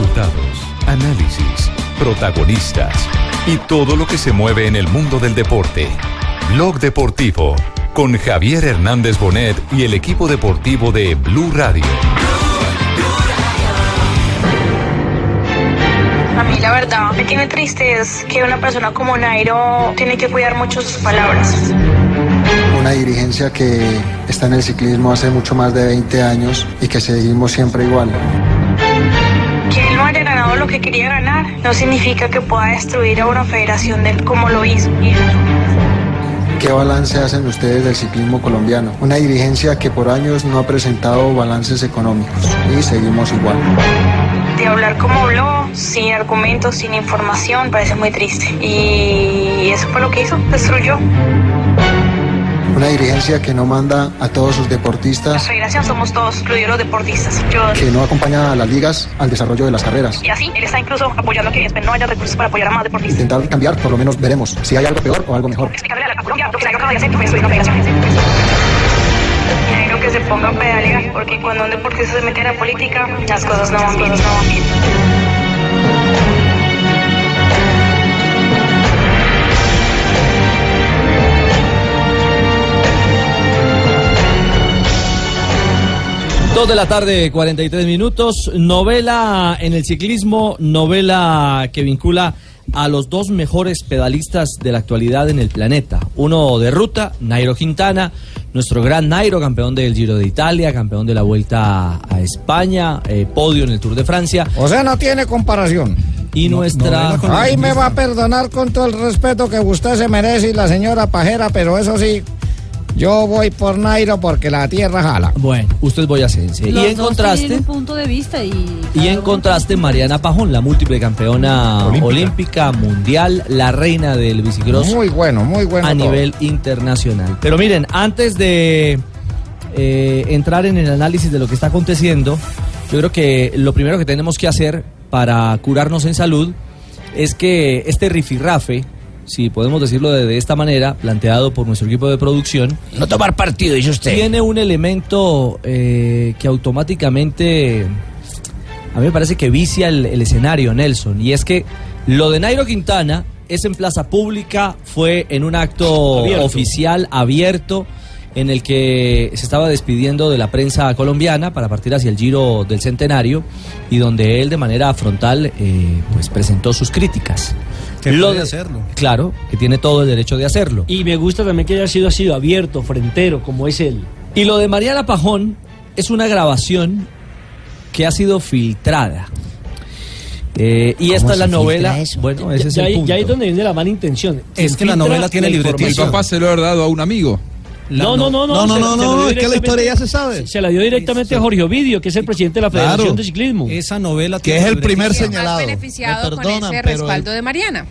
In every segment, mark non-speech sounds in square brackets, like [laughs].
Resultados, análisis, protagonistas y todo lo que se mueve en el mundo del deporte. Blog Deportivo con Javier Hernández Bonet y el equipo deportivo de Blue Radio. A mí la verdad me tiene triste es que una persona como Nairo tiene que cuidar mucho sus palabras. Una dirigencia que está en el ciclismo hace mucho más de 20 años y que seguimos siempre igual. Ganado lo que quería ganar no significa que pueda destruir a una federación del como lo hizo. ¿Qué balance hacen ustedes del ciclismo colombiano? Una dirigencia que por años no ha presentado balances económicos y seguimos igual. De hablar como habló, sin argumentos, sin información, parece muy triste. Y eso fue lo que hizo, destruyó. Una dirigencia que no manda a todos sus La deportistas, federación somos todos, incluidos los deportistas. Yo que no acompaña a las ligas al desarrollo de las carreras. y así, él está incluso apoyando que ESPN no haya recursos para apoyar a más deportistas. Intentar cambiar, por lo menos veremos si hay algo peor o algo mejor. Explicarle a, la, a Colombia lo que Nairo acaba de hacer destruir una federación. Que se ponga a pedalear, porque cuando un deportista se mete a la política, las cosas no van bien. No van bien. Dos de la tarde, 43 minutos. Novela en el ciclismo, novela que vincula a los dos mejores pedalistas de la actualidad en el planeta. Uno de ruta, Nairo Quintana, nuestro gran Nairo, campeón del Giro de Italia, campeón de la Vuelta a España, eh, podio en el Tour de Francia. O sea, no tiene comparación. Y nuestra... Ay, me va a perdonar con todo el respeto que usted se merece y la señora Pajera, pero eso sí, yo voy por Nairo porque la tierra jala. Bueno, usted voy a hacerse. Y Los en dos contraste... tienen un punto de vista y... Y en contraste, Mariana Pajón, la múltiple campeona olímpica, Olímpica. mundial, la reina del bicicross Muy bueno, muy bueno. a todo. nivel internacional. Pero miren, antes de eh, entrar en el análisis de lo que está aconteciendo, yo creo que lo primero que tenemos que hacer para curarnos en salud es que este rifirrafe, si podemos decirlo de, de esta manera, planteado por nuestro equipo de producción, No tomar partido, dice usted. tiene un elemento eh, que automáticamente a mí me parece que vicia el, el escenario, Nelson, y es que lo de Nairo Quintana es en plaza pública, fue en un acto Abierto. oficial abierto en el que se estaba despidiendo de la prensa colombiana para partir hacia el Giro del Centenario y donde él de manera frontal eh, pues presentó sus críticas. Que Lo puede de- hacerlo. Claro, que tiene todo el derecho de hacerlo. Y me gusta también que haya sido así abierto, frentero, como es él. Y lo de Mariana Pajón es una grabación que ha sido filtrada. Eh, y esta es la novela. Bueno, ese es el punto. ya ahí es donde viene la mala intención. Es que la novela tiene libretito. El papá se lo ha dado a un amigo. No, no, no, no. No, no, no, es que la historia ya se sabe. Se la dio directamente a Jorge Ovidio, que es el presidente de la Claro. Federación de Ciclismo. Esa novela Que es el primer más señalado. beneficiado Me con perdonan, ese pero respaldo de Mariana.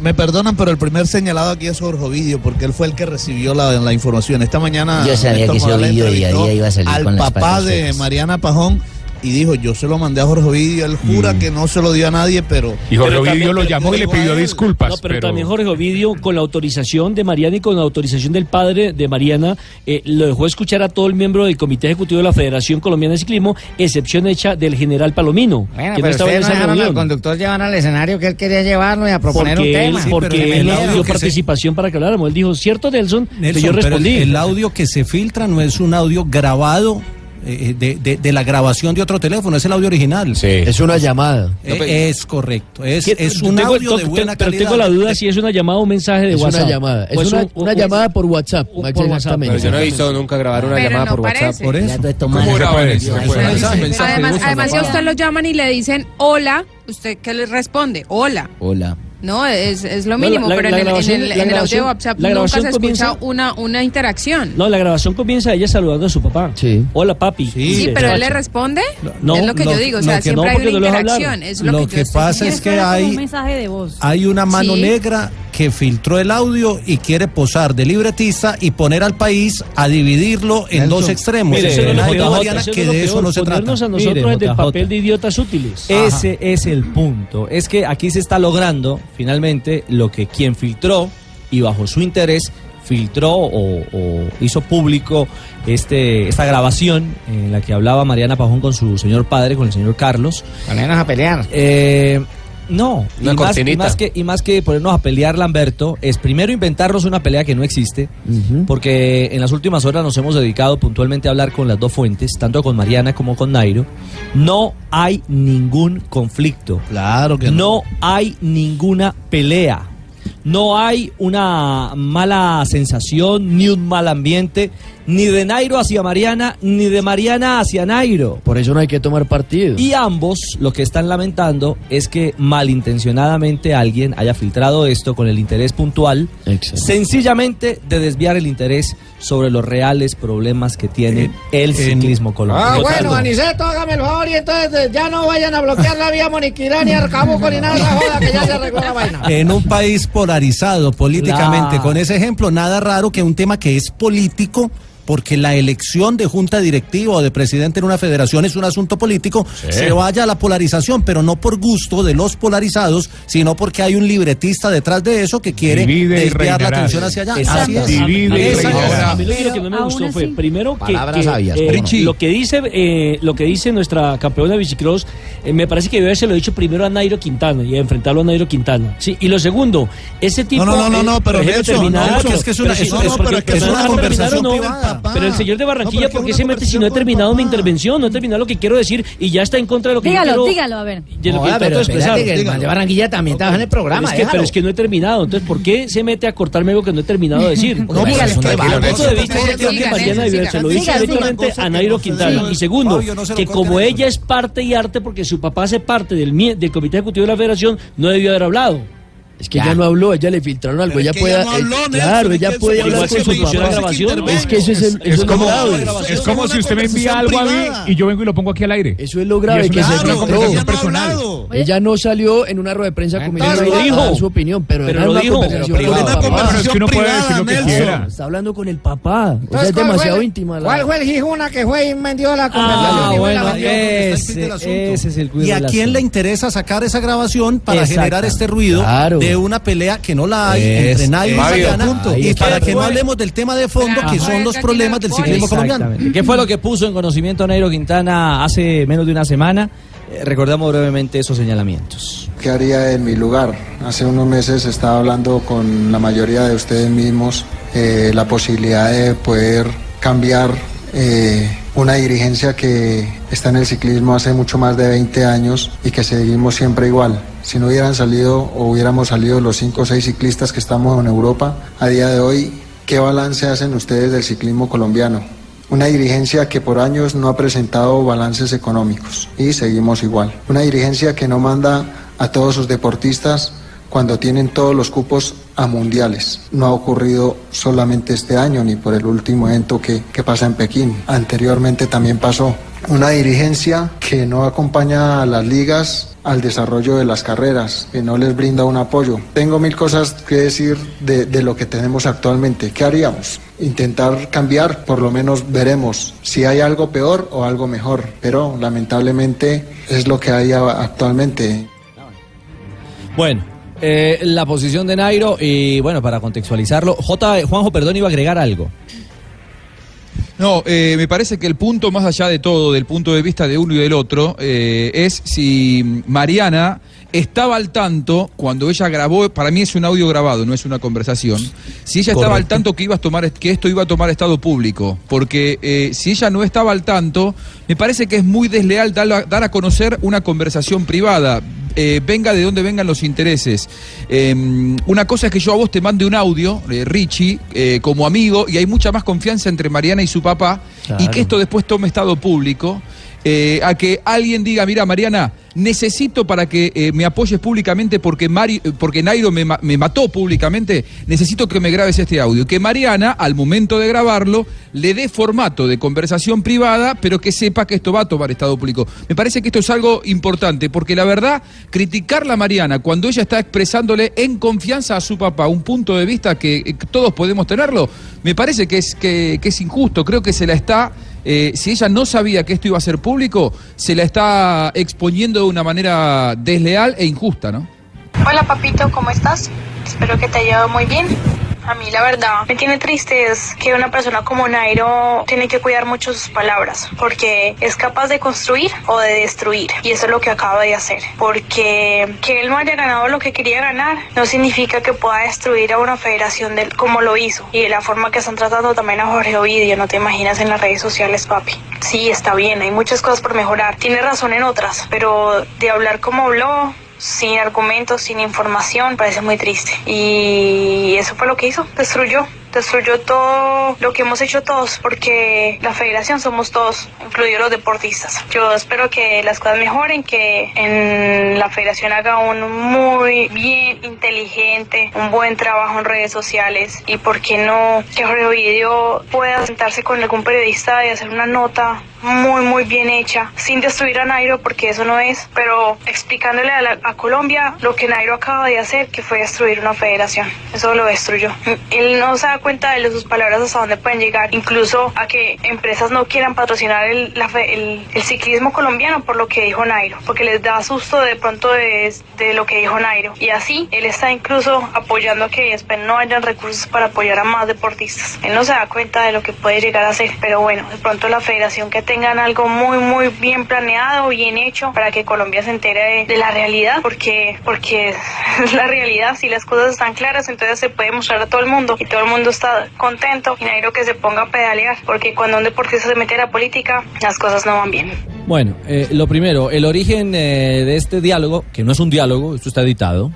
Me perdonan, pero el primer señalado aquí es Jorge Ovidio, porque él fue el que recibió la, la información. Esta mañana Yo sabía que ese Ovidio día iba a salir al con papá de. Mariana Pajón y dijo, yo se lo mandé a Jorge Ovidio, él jura que no se lo dio a nadie, pero... Y Jorge Pero Ovidio también- lo llamó y le pidió disculpas. No, pero, también Jorge Ovidio, con la autorización de Mariana y con la autorización del padre de Mariana, eh, lo dejó escuchar a todo el miembro del Comité Ejecutivo de la Federación Colombiana de Ciclismo, excepción hecha del general Palomino, Bueno, que no pero estaba en ustedes no esa dejaron al reunión. conductor llevar al escenario que él quería llevarlo y a proponer Porque un él, tema. porque él dio participación para que habláramos. Él dijo, ¿cierto, Nelson? Nelson, yo respondí. el, audio que se filtra no es un audio grabado eh, de, de- de la grabación de otro teléfono, es el audio original. Es una llamada. Eh, es correcto, es, ¿Qué- es un tengo- audio de buena Pero calidad. tengo la duda si es una llamada o un mensaje de Es WhatsApp. una llamada. Es una, un- una un- llamada por WhatsApp. por WhatsApp. Pero yo no he visto nunca grabar una Pero llamada no por WhatsApp. parece. Por eso. Sí Además, si a usted lo llaman y le dicen hola, ¿usted qué le responde? Hola. Hola. No, es, es lo No, mínimo, la- pero la en, el- en grabación- el, la en el audio de WhatsApp la nunca se escucha una, una interacción. No, la grabación comienza ella saludando a su papá. Sí. Hola, papi. Sí, pero él le responde. No, es lo que yo digo, o sea, siempre no, hay una interacción. Es lo, Lo que, yo que estoy pasa es que hay- un mensaje de voz. Hay una mano Sí. negra que filtró el audio y quiere posar de libretista y poner al país a dividirlo en Nelson, dos extremos. mire, Eso no Mariana eso que de eso no se trata. ponernos a nosotros Mire, en el JJ. papel de idiotas útiles. Ese es el punto. Es que aquí se está logrando finalmente lo que quien filtró y bajo su interés filtró o, o hizo público este, esta grabación en la que hablaba Mariana Pajón con su señor padre, con el señor Carlos. Ponernos a pelear. Eh, no, y más, y, cortinita. más que, y más que ponernos a pelear, Lamberto, es primero inventarnos una pelea que no existe, porque en las últimas horas nos hemos dedicado puntualmente a hablar con las dos fuentes, tanto con Mariana como con Nairo. No hay ningún conflicto. Claro que no. hay ninguna pelea. No hay una mala sensación, ni un mal ambiente, ni de Nairo hacia Mariana, ni de Mariana hacia Nairo. Por eso no hay que tomar partido. Y ambos lo que están lamentando es que malintencionadamente alguien haya filtrado esto con el interés puntual, sencillamente de desviar el interés sobre los reales problemas que tiene el ciclismo colombiano. Ah, bueno, Aniceto, hágame el favor y entonces eh, ya no vayan a bloquear la vía Moniquirá ni Arcabuco ni nada de esa joda que ya se arregló la vaina. En un país polarizado políticamente, Claro. con ese ejemplo, nada raro que un tema que es político, porque la elección de junta directiva o de presidente en una federación es un asunto político, Sí. se vaya a la polarización, pero no por gusto de los polarizados, sino porque hay un libretista detrás de eso que quiere Divide desviar la atención hacia allá. Exacto. Así es. Divide y Esa es. reinarás. A mí lo que no me gustó fue, primero, que, Palabras que, sabias, eh, lo que dice eh, lo que dice nuestra campeona de bicicross, eh, me parece que debe haberse lo dicho primero a Nairo Quintana y a enfrentarlo a Nairo Quintana. Sí, y lo segundo, ese tipo... No, no, no, eh, no, pero por ejemplo, Nelson, terminar- no, porque es que es una- pero es- porque- no, pero es que es una conversación no, privada. Pero el señor de Barranquilla, No, pero ¿por qué se mete si no he terminado mi intervención? No he terminado lo que quiero decir y ya está en contra de lo que yo Dígalo, quiero... dígalo, a ver. de lo que trato pero de expresar. el de Barranquilla también trabaja en el programa, Pero es, que, déjalo. pero es que no he terminado. Entonces, ¿por qué se mete a cortarme algo que no he terminado de decir? [laughs] No, mi punto de vista, yo creo que Mariana se lo dice directamente a Nairo no se Quintana. Y segundo, se que como ella es parte y arte, porque su papá hace parte del, del Comité Ejecutivo de la Federación, no debió haber hablado. Es que ella no habló, ella le filtraron algo. Pero Ella puede. ella no habló, eh, Nelson, claro, ella puede hablar con su papá. grabación. Es que eso es, el, Es eso es lo como, grave. es como si usted me envía algo a mí y yo vengo y lo pongo aquí al aire. Eso es lo grave que una- se filtró. conversación personal. Ella no salió en una rueda de prensa como Pero ella lo a dijo. su opinión, pero, Pero era lo una dijo. conversación Pero privada. una Pero es que uno puede decir lo que Nelson, quiera. Está hablando con el papá. O sea, Entonces, es ¿cuál demasiado íntima. ¿Cuál fue el Gijuna que fue y vendió la conversación? Ah, vendió? ese, es el cuidado ¿Y a quién le interesa sacar esa grabación para generar este ruido Claro. De una pelea que no la hay Es- entre Nairo y Y para que no hablemos del tema de fondo, que son los problemas del ciclismo colombiano. ¿Qué fue lo que puso en conocimiento Nairo Quintana hace menos de una semana? Eh, recordamos brevemente esos señalamientos. ¿Qué haría en mi lugar? Hace unos meses estaba hablando con la mayoría de ustedes mismos eh, la posibilidad de poder cambiar eh, una dirigencia que está en el ciclismo hace mucho más de 20 años y que seguimos siempre igual. Si no hubieran salido o hubiéramos salido los 5 o 6 ciclistas que estamos en Europa, a día de hoy, ¿qué balance hacen ustedes del ciclismo colombiano? Una dirigencia que por años no ha presentado balances económicos y seguimos igual. Una dirigencia que no manda a todos sus deportistas cuando tienen todos los cupos a mundiales. No ha ocurrido solamente este año ni por el último evento que, que pasa en Pekín. Anteriormente también pasó. Una dirigencia que no acompaña a las ligas al desarrollo de las carreras, que no les brinda un apoyo. Tengo mil cosas que decir de, de lo que tenemos actualmente. ¿Qué haríamos? Intentar cambiar, por lo menos veremos si hay algo peor o algo mejor, pero lamentablemente es lo que hay actualmente. Bueno, eh, la posición de Nairo y bueno, para contextualizarlo, J. Juanjo, perdón, iba a agregar algo. No, eh, me parece que el punto más allá de todo, del punto de vista de uno y del otro, eh, es si Mariana estaba al tanto cuando ella grabó, para mí es un audio grabado, no es una conversación, si ella estaba al tanto que, iba a tomar, que esto iba a tomar estado público, porque eh, si ella no estaba al tanto, me parece que es muy desleal dar a, dar a conocer una conversación privada. Eh, venga de donde vengan los intereses. Eh, una cosa es que yo a vos te mande un audio, eh, Richie, eh, como amigo, y hay mucha más confianza entre Mariana y su papá, y que esto después tome estado público. Eh, a que alguien diga, mira, Mariana, necesito para que eh, me apoyes públicamente porque, Mari- eh, porque Nairo me, me mató públicamente, necesito que me grabes este audio. Que Mariana, al momento de grabarlo, le dé formato de conversación privada, pero que sepa que esto va a tomar estado público. Me parece que esto es algo importante, porque la verdad, criticarla a Mariana cuando ella está expresándole en confianza a su papá un punto de vista que todos podemos tenerlo, me parece que es, que es injusto. Creo que se la está eh, si ella no sabía que esto iba a ser público, se la está exponiendo de una manera desleal e injusta, ¿no? Hola papito, ¿cómo estás? Espero que te haya ido muy bien. A mí la verdad me tiene triste es que una persona como Nairo tiene que cuidar mucho sus palabras porque es capaz de construir o de destruir y eso es lo que acaba de hacer porque que él no haya ganado lo que quería ganar no significa que pueda destruir a una federación como lo hizo y de la forma que están tratando también a Jorge Ovidio no te imaginas en las redes sociales papi sí está bien hay muchas cosas por mejorar tiene razón en otras pero de hablar como habló sin argumentos, sin información, parece muy triste. Y eso fue lo que hizo, destruyó. Destruyó todo lo que hemos hecho todos, porque la federación somos todos, incluidos los deportistas. Yo espero que las cosas mejoren, que en la federación haga un muy bien inteligente, un buen trabajo en redes sociales y, ¿por qué no? Que Jorge Ovidio pueda sentarse con algún periodista y hacer una nota muy, muy bien hecha, sin destruir a Nairo, porque eso no es, pero explicándole a, la- a Colombia lo que Nairo acaba de hacer, que fue destruir una federación. Eso lo destruyó. Él no da cuenta de sus palabras hasta dónde pueden llegar, incluso a que empresas no quieran patrocinar el, la el- el ciclismo colombiano por lo que dijo Nairo, porque les da susto de pronto de, de lo que dijo Nairo. Y así, él está incluso apoyando que después no hayan recursos para apoyar a más deportistas. Él no se da cuenta de lo que puede llegar a hacer, pero bueno, de pronto la federación que tengan algo muy, muy bien planeado, bien hecho, para que Colombia se entere de, de la realidad, porque, porque [laughs] la realidad, si las cosas están claras, entonces se puede mostrar a todo el mundo y todo el mundo está contento y Nairo que se ponga a pedalear, porque cuando un deportista se mete a la política, las cosas no van bien. Bueno, eh, lo primero, el origen eh, de este diálogo, que no es un diálogo, esto está editado,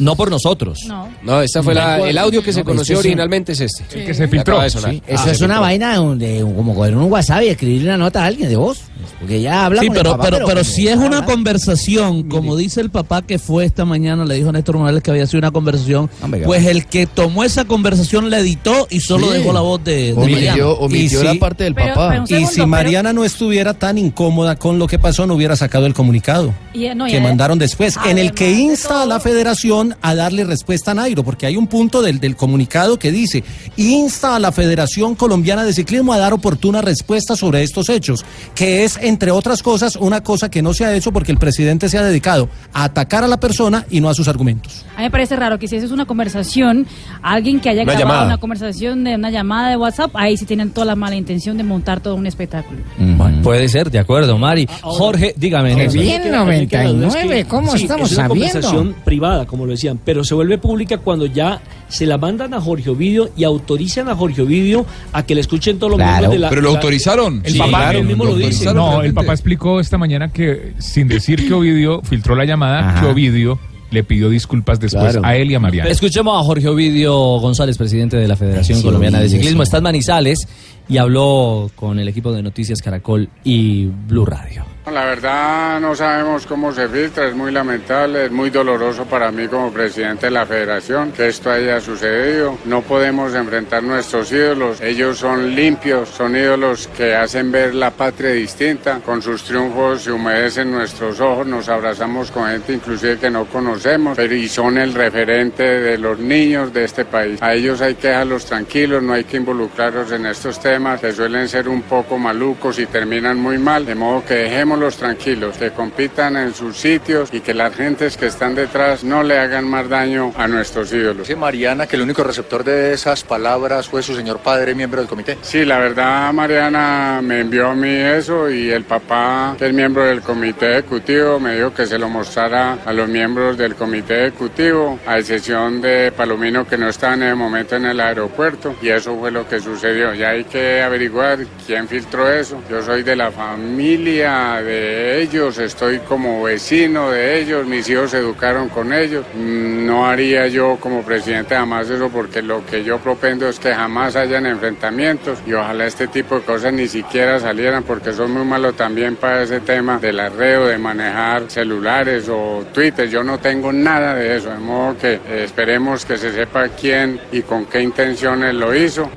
no por nosotros. No. No, esta fue la- el audio que se No, pues conoció este originalmente es este. El que se filtró. Sí. Ah, Eso se es una filtró. vaina de, un- de un- como coger un WhatsApp y escribirle una nota a alguien de voz. Porque ya habla Sí, con el pero, papá, pero, pero si es una conversación, como dice el papá que fue esta mañana, le dijo a Néstor Morales que había sido una conversación, Hombre, pues el que tomó esa conversación la editó y solo Sí. dejó la voz de, de Omitió- Mariana. omitió la parte del Pero- papá. y si pero- Mariana no estuviera tan incómoda con lo que pasó, no hubiera sacado el comunicado Y, no, y que mandaron después, en el que insta a la federación a darle respuesta a Nairo, porque hay un punto del, del comunicado que dice, insta a la Federación Colombiana de Ciclismo a dar oportuna respuesta sobre estos hechos, que es, entre otras cosas, una cosa que no se ha hecho porque el presidente se ha dedicado a atacar a la persona y no a sus argumentos. A mí me parece raro que si eso es una conversación, alguien que haya Una grabado llamada. una conversación de una llamada de WhatsApp, ahí sí tienen toda la mala intención de montar todo un espectáculo. Bueno, puede ser, de acuerdo, Mari. Jorge, dígame. Que- 99, ¿cómo sí, estamos es una sabiendo? conversación privada, como lo decían, pero se vuelve pública cuando ya se la mandan a Jorge Ovidio y autorizan a Jorge Ovidio a que le escuchen todos los Claro. miembros de la... ¿Pero lo autorizaron? El Sí, papá claro, mismo lo dice. No, el papá explicó esta mañana que sin decir que Ovidio filtró la llamada, Ajá. que Ovidio le pidió disculpas después Claro. a él y a Mariana. Escuchemos a Jorge Ovidio González, presidente de la Federación Sí, Colombiana de Ciclismo. Está en Manizales y habló con el equipo de Noticias Caracol y Blue Radio. La verdad no sabemos cómo se filtra, es muy lamentable, es muy doloroso para mí como presidente de la federación que esto haya sucedido. No podemos enfrentar nuestros ídolos, ellos son limpios, son ídolos que hacen ver la patria distinta, con sus triunfos se humedecen nuestros ojos, nos abrazamos con gente inclusive que no conocemos, pero y son el referente de los niños de este país. A ellos hay que dejarlos tranquilos, no hay que involucrarlos en estos temas que suelen ser un poco malucos y terminan muy mal, de modo que dejémoslos tranquilos, que compitan en sus sitios y que las gentes que están detrás no le hagan más daño a nuestros ídolos. Dice Mariana que el único receptor de esas palabras fue su señor padre, miembro del comité. Sí, la verdad Mariana me envió a mí eso y el papá, que es miembro del comité ejecutivo, me dijo que se lo mostrara a los miembros del comité ejecutivo, a excepción de Palomino que no estaba en el momento en el aeropuerto y eso fue lo que sucedió. Ya hay que averiguar quién filtró eso. Yo soy de la familia de ellos, estoy como vecino de ellos, mis hijos se educaron con ellos. Mm, No haría yo como presidente jamás eso porque lo que yo propendo es que jamás hayan enfrentamientos y ojalá este tipo de cosas ni siquiera salieran porque son muy malos también para ese tema del arreo, de manejar celulares o Twitter. Yo no tengo nada de eso, de modo que eh, esperemos que se sepa quién y con qué intenciones lo hizo.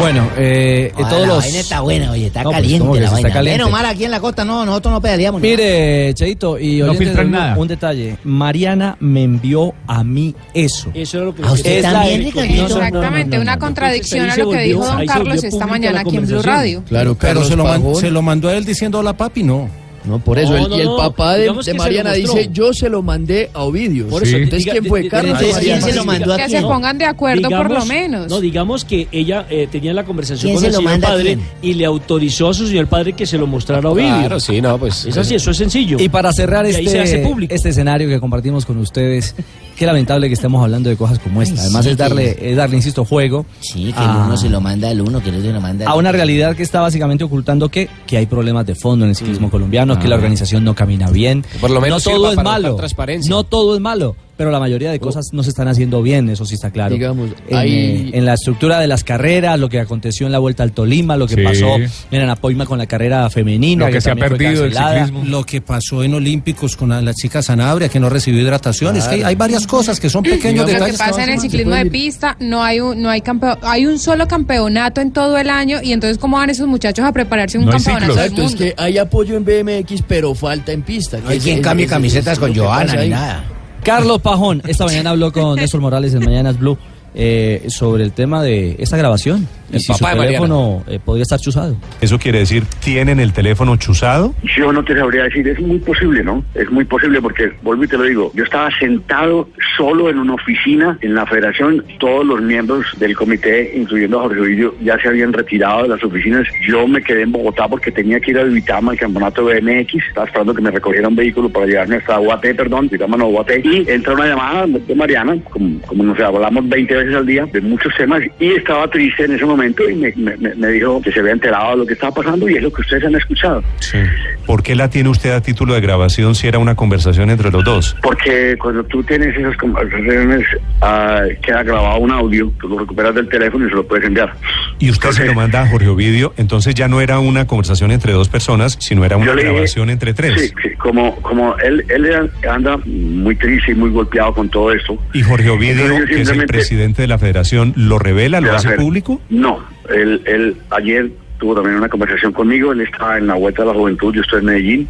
Bueno, eh, Joder, todos la los... vaina está buena, oye, está No, pues, caliente ¿cómo que la está vaina. caliente? Menos mal aquí en la costa, no, nosotros no pedaleamos. Mire, Cheito, y No filtran nada. un detalle. Mariana me envió a mí eso. Eso es lo que ¿A usted Es la también, de- Ricardito? No, no, no, Exactamente, no, una contradicción a lo que dijo don Carlos esta mañana aquí en Blue. Radio. Claro, pero se lo, se lo mandó a él diciendo hola papi, no. No, por eso. No, el- no, y el papá de, de Mariana dice, yo se lo mandé a Ovidio. Por eso, Entonces, ¿quién fue? Carlos di- o di- Mariana? ¿quién se lo mandó a Que se pongan de acuerdo por lo menos. No, digamos que ella eh, tenía la conversación ¿Quién con el señor padre y le autorizó a su señor padre que se lo mostrara a Ovidio. Claro, sí, no, pues. Es así, eso es sencillo. Y para cerrar Y este, este escenario que compartimos con ustedes, qué lamentable que estemos hablando de cosas como esta. Además sí, es darle, que- es darle, insisto, juego Sí, que a, el uno se lo manda al uno, que el otro se lo manda al a una realidad que está básicamente ocultando que, que hay problemas de fondo en el ciclismo colombiano, que la Ah. organización no camina bien. por lo menos no todo es malo. transparencia. No todo es malo. Pero la mayoría de cosas no se están haciendo bien, eso sí está claro. Digamos, en, hay- eh, en la estructura de las carreras, lo que aconteció en la Vuelta al Tolima, lo que Sí. pasó en Anapoima con la carrera femenina, también fue cancelada. Lo que pasó en Olímpicos con la, la chica Sanabria, que no recibió hidratación. Es que hay, varias cosas que son pequeños Lo que detalles. pasa en el ciclismo de pista, no hay un, no hay campeo- hay un solo campeonato en todo el año y entonces cómo van esos muchachos a prepararse un campeonato del Exacto, es mundo. que hay apoyo en BMX, pero falta en pista. No hay quien cambie camisetas con Johanna ni nada. Carlos Pajón, esta mañana habló con Néstor Morales en Mañanas Blue eh, sobre el tema de esta grabación. El y si su papá de Mariana. teléfono eh, podría estar chuzado. Eso quiere decir, ¿tienen el teléfono chuzado? Yo no te sabría decir, es muy posible, ¿no? Es muy posible porque, vuelvo y te lo digo, yo estaba sentado solo en una oficina en la federación, todos los miembros del comité, incluyendo a Jorge Ovidio, ya se habían retirado de las oficinas. Yo me quedé en Bogotá porque tenía que ir a Vitama al campeonato de BMX, estaba esperando que me recogiera un vehículo para llevarme hasta Guate, perdón, Vitama no Guate, y entra una llamada de Mariana, como, como nos hablamos 20 veces al día de muchos temas, y estaba triste en ese momento y me, me- me- dijo que se había enterado de lo que estaba pasando y es lo que ustedes han escuchado. Sí. ¿Por qué la tiene usted a título de grabación si era una conversación entre los dos? Porque cuando tú tienes esas conversaciones, ah, queda grabado un audio, tú lo recuperas del teléfono y se lo puedes enviar. Y usted se lo manda a Jorge Ovidio, entonces ya no era una conversación entre dos personas, sino era una le dije- grabación entre tres. Sí, sí, como, como él, él anda muy triste y muy golpeado con todo esto. ¿Y Jorge Ovidio, Entonces que es el presidente de la federación, lo revela, lo hace público? No, él, él ayer tuvo también una conversación conmigo, él estaba en la Vuelta de la Juventud, yo estoy en Medellín,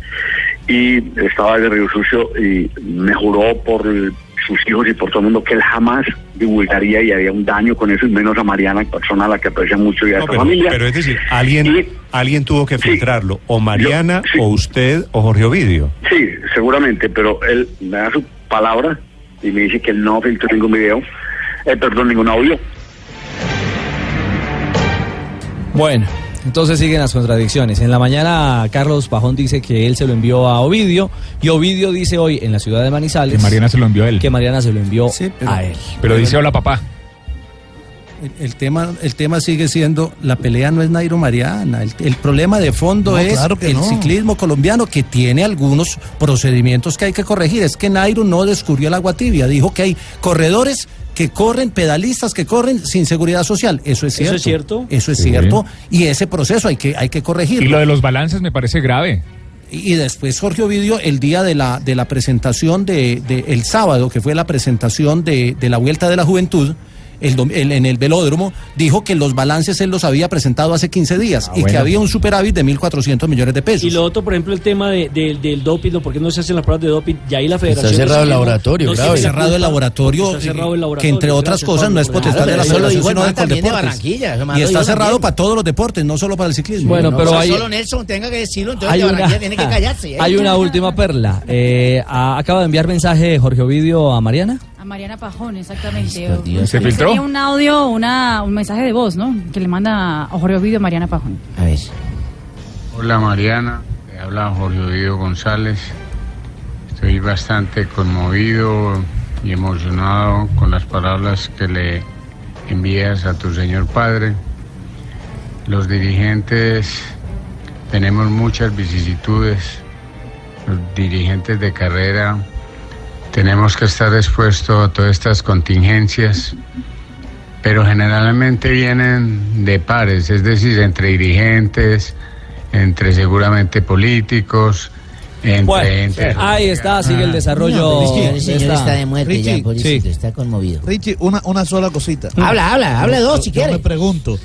y estaba de Río Sucio y me juró por sus hijos y por todo el mundo que él jamás divulgaría y haría un daño con eso, y menos a Mariana, persona a la que aprecia mucho y a No, su pero, familia. pero es decir, alguien, alguien tuvo que filtrarlo, o Mariana, o usted, o Jorge Ovidio. Sí, seguramente, pero él me da su palabra y me dice que él no filtró ningún video, eh, perdón, ningún audio. Bueno, entonces siguen las contradicciones. En la mañana Carlos Pajón dice que él se lo envió a Ovidio y Ovidio dice hoy en la ciudad de Manizales Que Mariana se lo envió a él. que Mariana se lo envió pero- a él. Pero dice hola papá. El, el tema, el tema sigue siendo, la pelea no es Nairo Mariana, el, el problema de fondo No, es claro el no. ciclismo colombiano que tiene algunos procedimientos que hay que corregir. Es que Nairo no descubrió el agua tibia, dijo que hay corredores que corren, pedalistas que corren sin seguridad social. Eso es ¿Eso cierto. es cierto? Eso es Sí. cierto. Y ese proceso hay que, hay que corregirlo. Y lo de los balances me parece grave. Y y después Jorge Ovidio, el día de la, de la presentación de, de- el sábado, que fue la presentación de, de la Vuelta de la Juventud, el en el velódromo, dijo que los balances él los había presentado hace 15 días y que bueno. había un superávit de 1.400 millones de pesos. Y lo otro, por ejemplo, el tema de- de- del doping, ¿no? ¿por qué no se hacen las pruebas de doping? Y ahí la federación... cerrado de el laboratorio, no grave. tiene la Cerrado el laboratorio, Está cerrado el que entre otras gracias, cosas no es potestad de la federación, sino de man también de Coldeportes. Barranquilla, eso Y está cerrado también. para todos los deportes, no solo para el ciclismo. Bueno, pero O sea, hay- solo Nelson tenga que decirlo, entonces Hay de una, Barranquilla tiene que callarse. [laughs] ¿eh? hay una última perla. Eh, acaba de enviar mensaje Jorge Ovidio a Mariana. A Mariana Pajón, exactamente. por Dios. ¿Se Sería filtró? un audio, una, un mensaje de voz, ¿no? Que le manda a Jorge Ovidio a Mariana Pajón. A ver. Hola Mariana, te habla Jorge Ovidio González. Estoy bastante conmovido y emocionado con las palabras que le envías a tu señor padre. Los dirigentes tenemos muchas vicisitudes. Los dirigentes de carrera tenemos que estar expuestos a todas estas contingencias pero generalmente vienen de pares, es decir, entre dirigentes, entre seguramente políticos, entre... Bueno, entre- ahí está, sigue el desarrollo. No, el señor de esta- está de muerte ya, Richie, pobrecito, está conmovido. Richie, una, una sola cosita. Habla, habla, habla dos, Yo- si yo quiere. me pregunto,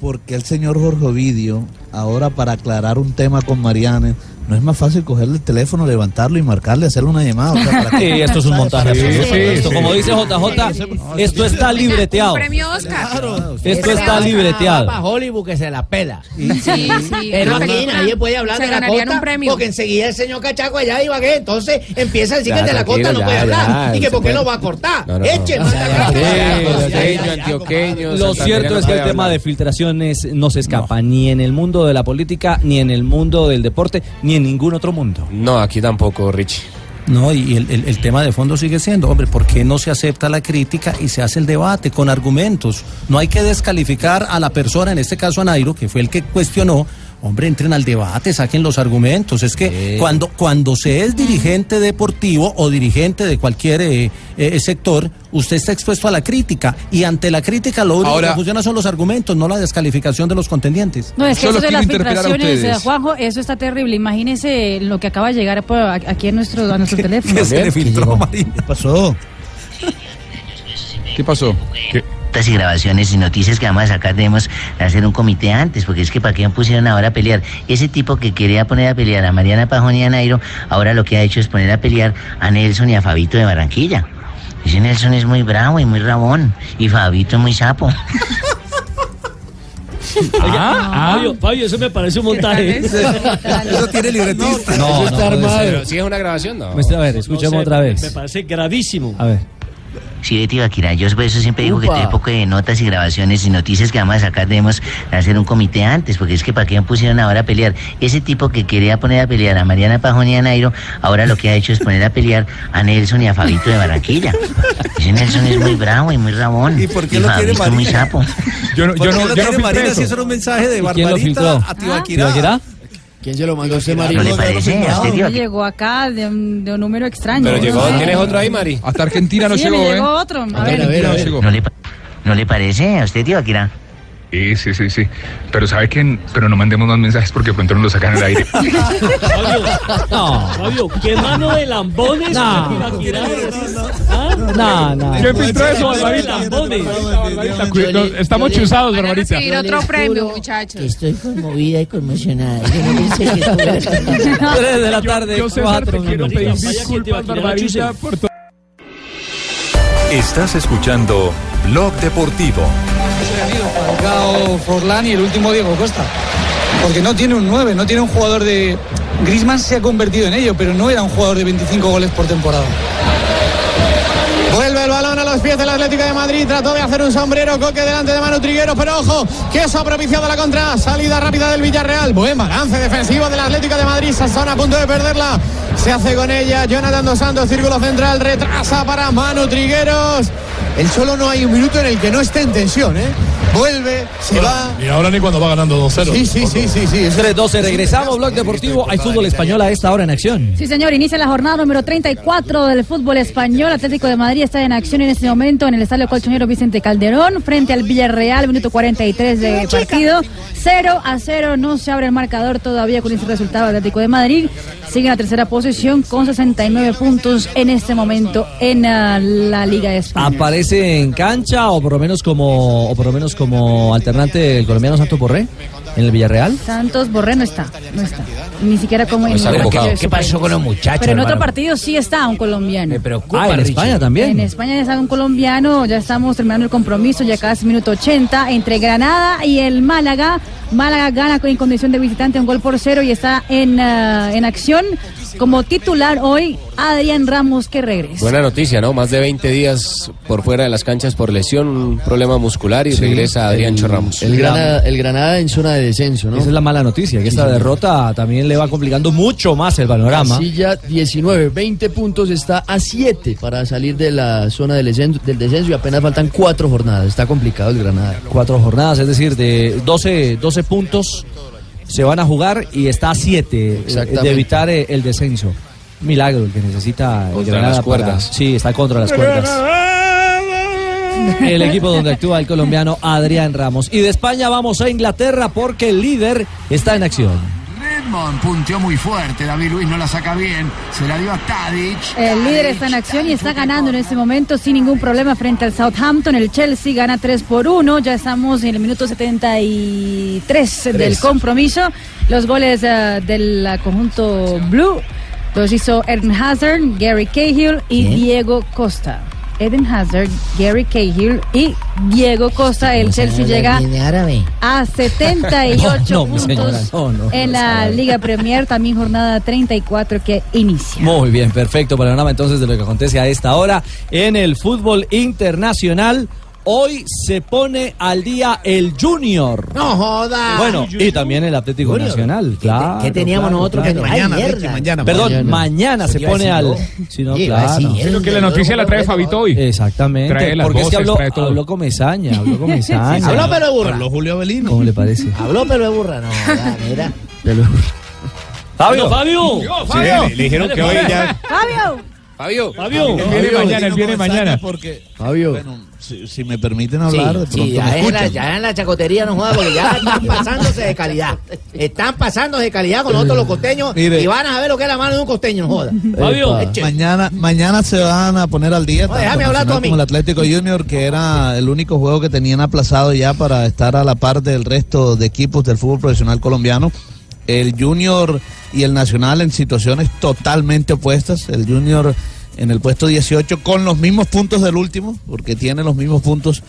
¿por qué el señor Jorge Ovidio, ahora para aclarar un tema con Mariana, No es más fácil cogerle el teléfono, levantarlo y marcarle, hacerle una llamada. O sea, ¿para [laughs] qué? Sí, esto es un [laughs] montaje. Sí, absoluto. sí, Esto, sí. como dice JJ, esto está libreteado. Premio Oscar. Esto está libreteado. para Hollywood que se la pela. Sí, sí. [laughs] Pero aquí nadie puede hablar Se de la costa un premio. porque enseguida el señor Cachaco allá iba que entonces empieza a decir Ya, que el de la costa no puede ya, hablar ya, y que por qué lo va a cortar. Eche. Lo cierto es que el tema de filtraciones no se escapa ni en el mundo de la política, ni en el mundo del deporte, ni en ningún otro mundo. No, aquí tampoco, Richie. No, y el, el- el tema de fondo sigue siendo, hombre, ¿por qué no se acepta la crítica y se hace el debate con argumentos? No hay que descalificar a la persona, en este caso a Nairo, que fue el que cuestionó. Hombre, entren al debate, saquen los argumentos. Es que cuando, cuando se es dirigente deportivo o dirigente de cualquier eh, eh, sector, usted está expuesto a la crítica. Y ante la crítica lo único Ahora- que funciona son los argumentos, no la descalificación de los contendientes. No, es que Yo eso de las filtraciones, eh, Juanjo, eso está terrible. Imagínese lo que acaba de llegar aquí a nuestro, a nuestro [laughs] teléfono. ¿Qué se le filtró, María? ¿Qué pasó? ¿Qué pasó? Notas y grabaciones y noticias que vamos a sacar debemos hacer un comité antes, porque es que para qué me pusieron ahora a pelear. Ese tipo que quería poner a pelear a Mariana Pajón y a Nairo, ahora lo que ha hecho es poner a pelear a Nelson y a Fabito de Barranquilla. Ese Nelson es muy bravo y muy rabón, y Fabito es muy sapo. [laughs] Ah, Fabio, Fabio, eso me parece un montaje. Eso [laughs] tiene libretista. No, no. Pero si es una grabación, no. Muestra, a ver, escuchemos No sé, otra vez. Me parece gravísimo. A ver. Sí, Betty Baquira, yo por eso siempre digo que todo poco de notas y grabaciones y noticias que vamos a sacar debemos hacer un comité antes, porque es que para qué me pusieron ahora a pelear. Ese tipo que quería poner a pelear a Mariana Pajón y a Nairo, ahora lo que ha hecho es poner a pelear a Nelson y a Fabito de Barranquilla. Ese Nelson es muy bravo y muy rabón. ¿Y por qué lo quiere Fabito es muy sapo. Yo no, ¿Por yo qué no, lo yo no Marina eso. si eso era un mensaje de ¿Y lo? Barbarita a Tibaquirá? ¿Tibaquirá? ¿Quién se lo mandó a usted, ¿No le parece a usted, tío? llegó acá de un, de un número extraño. Pero llegó. ¿tienes otro ahí, Mari? Hasta Argentina no Sí, llegó, me ¿eh? llegó otro. A A ver, ver, a ver, a No ver. llegó. ¿No le, ¿No le parece a usted, tío Akira? Sí, sí, sí, sí. Pero sabe que, pero no mandemos más mensajes porque pronto nos lo sacan al aire. Fabio, [laughs] No. Fabio, qué mano de lambones. No. ¿Ah? No, no. ¿Quién filtró eso, Barbarita? Estamos chuzados, Van a Barbarita. recibir otro premio, muchachos. estoy conmovida y conmocionada. Yo no pensé que estuviera... Tres de la [laughs] tarde, Yo, César, te cuatro quiero minutos. pedir disculpas, Barbarita, por todo. Estás escuchando Blog Deportivo. Falcao, Forlán y el último Diego Costa. Porque no tiene un 9, no tiene un jugador de... Griezmann se ha convertido en ello, pero no era un jugador de 25 goles por temporada. Vuelve el balón a los pies del Atlético de Madrid. Trató de hacer un sombrero coque delante de Manu Trigueros, pero ojo, que eso ha propiciado la contra. Salida rápida del Villarreal. Buen balance defensivo del Atlético de Madrid. Sassona a punto de perderla. Se hace con ella Jonathan Dos Santos, círculo central. Retrasa para Manu Trigueros. El solo no hay un minuto en el que no esté en tensión, ¿eh? Vuelve, se va. Y ahora ni cuando va ganando 2-0. Sí, sí, sí, sí, sí. eso es- 3-12, regresamos, Blog Deportivo. Hay fútbol español a esta hora en acción. Sí, señor, inicia la jornada número 34 del fútbol español. Atlético de Madrid está en acción en este momento en el estadio colchonero Vicente Calderón frente al Villarreal, minuto 43 de partido. 0 a 0, no se abre el marcador todavía con ese resultado. Atlético de Madrid sigue en la tercera posición con 69 puntos en este momento en ah, la Liga de España. ¿Aparece en cancha o por lo menos como o por lo menos como alternante del colombiano Santos Borré en el Villarreal? Santos Borré no está, no está. Ni siquiera como en el convocado. partido de ¿Qué pasó con los muchachos, Pero en otro partido sí está un colombiano. Me preocupa, Ah, en Richie. España también. En España ya está un colombiano, ya estamos terminando el compromiso, ya casi minuto 80 entre Granada y el Málaga. Málaga gana en condición de visitante un gol por cero y está en, ah, en acción como titular hoy Adrián Ramos que regresa. Buena noticia, ¿no? Más de 20 días por fuera de las canchas por lesión, un problema muscular y Sí, regresa Adrián el- Ramos. El Granada, el Granada en zona de descenso, ¿no? Esa es la mala noticia, que Sí, esta derrota también le va complicando mucho más el panorama. Casilla 19, 20 puntos, está a 7 para salir de la zona del descenso, del descenso y apenas faltan 4 jornadas. Está complicado el Granada. Cuatro jornadas, es decir, de 12, 12 puntos se van a jugar y está a 7 Exactamente. de evitar eh, el descenso. Milagro el que necesita Contra Granada las para- cuerdas. sí, está contra las cuerdas. El equipo donde actúa el colombiano Adrián Ramos. Y de España vamos a Inglaterra porque el líder está en acción. Punteó muy fuerte. David Luis no la saca bien. Se la dio a Tadic. El líder está en acción y está ganando en este momento sin ningún problema frente al Southampton. El Chelsea gana 3 por 1. Ya estamos en el minuto 73 del compromiso. Los goles eh, del eh, conjunto Blue los hizo Eden Hazard, Gary Cahill y. Diego Costa. Eden Hazard, Gary Cahill y Diego Costa. El Chelsea llega a 78 [laughs] No, no, mi puntos no, en la Liga Premier, también jornada 34 que inicia. Muy bien, perfecto panorama entonces de lo que acontece a esta hora en el fútbol internacional. Hoy se pone al día el Junior. No joda. Bueno, y también el Atlético Junior. Nacional, claro. qué teníamos claro, nosotros que claro. ay, Mañana, mierda. Mañana, Perdón, mañana, mañana. se pone al. [laughs] Sí, no, Sí, claro. Creo que la noticia la trae Fabito hoy. Exactamente. Trae las porque es que voces, habló, trae todo. habló con Mesaña, habló con [laughs] Mesaña. Habló pero de burra. Habló Julio Avelino. ¿Cómo le parece? [laughs] Habló pero de burra. No, mira. Fabio. Fabio. Sí, le, le dijeron que hoy ya. Fabio. Fabio. Fabio. Él viene mañana, él viene mañana. Porque, Fabio. bueno, si, si me permiten hablar, de Sí, ya, en la, escuchan. ya en la chacotería no joda, porque ya están [laughs] pasándose de calidad. Están pasándose de calidad con nosotros los costeños Mire. y van a ver lo que es la mano de un costeño, no joda. Fabio. Mañana, mañana se van a poner al día No, déjame hablar tú a Nacional mí. como el Atlético Junior, que era el único juego que tenían aplazado ya para estar a la par del resto de equipos del fútbol profesional colombiano. El Junior y el Nacional en situaciones totalmente opuestas. El Junior en el puesto 18 con los mismos puntos del último, porque tiene los mismos puntos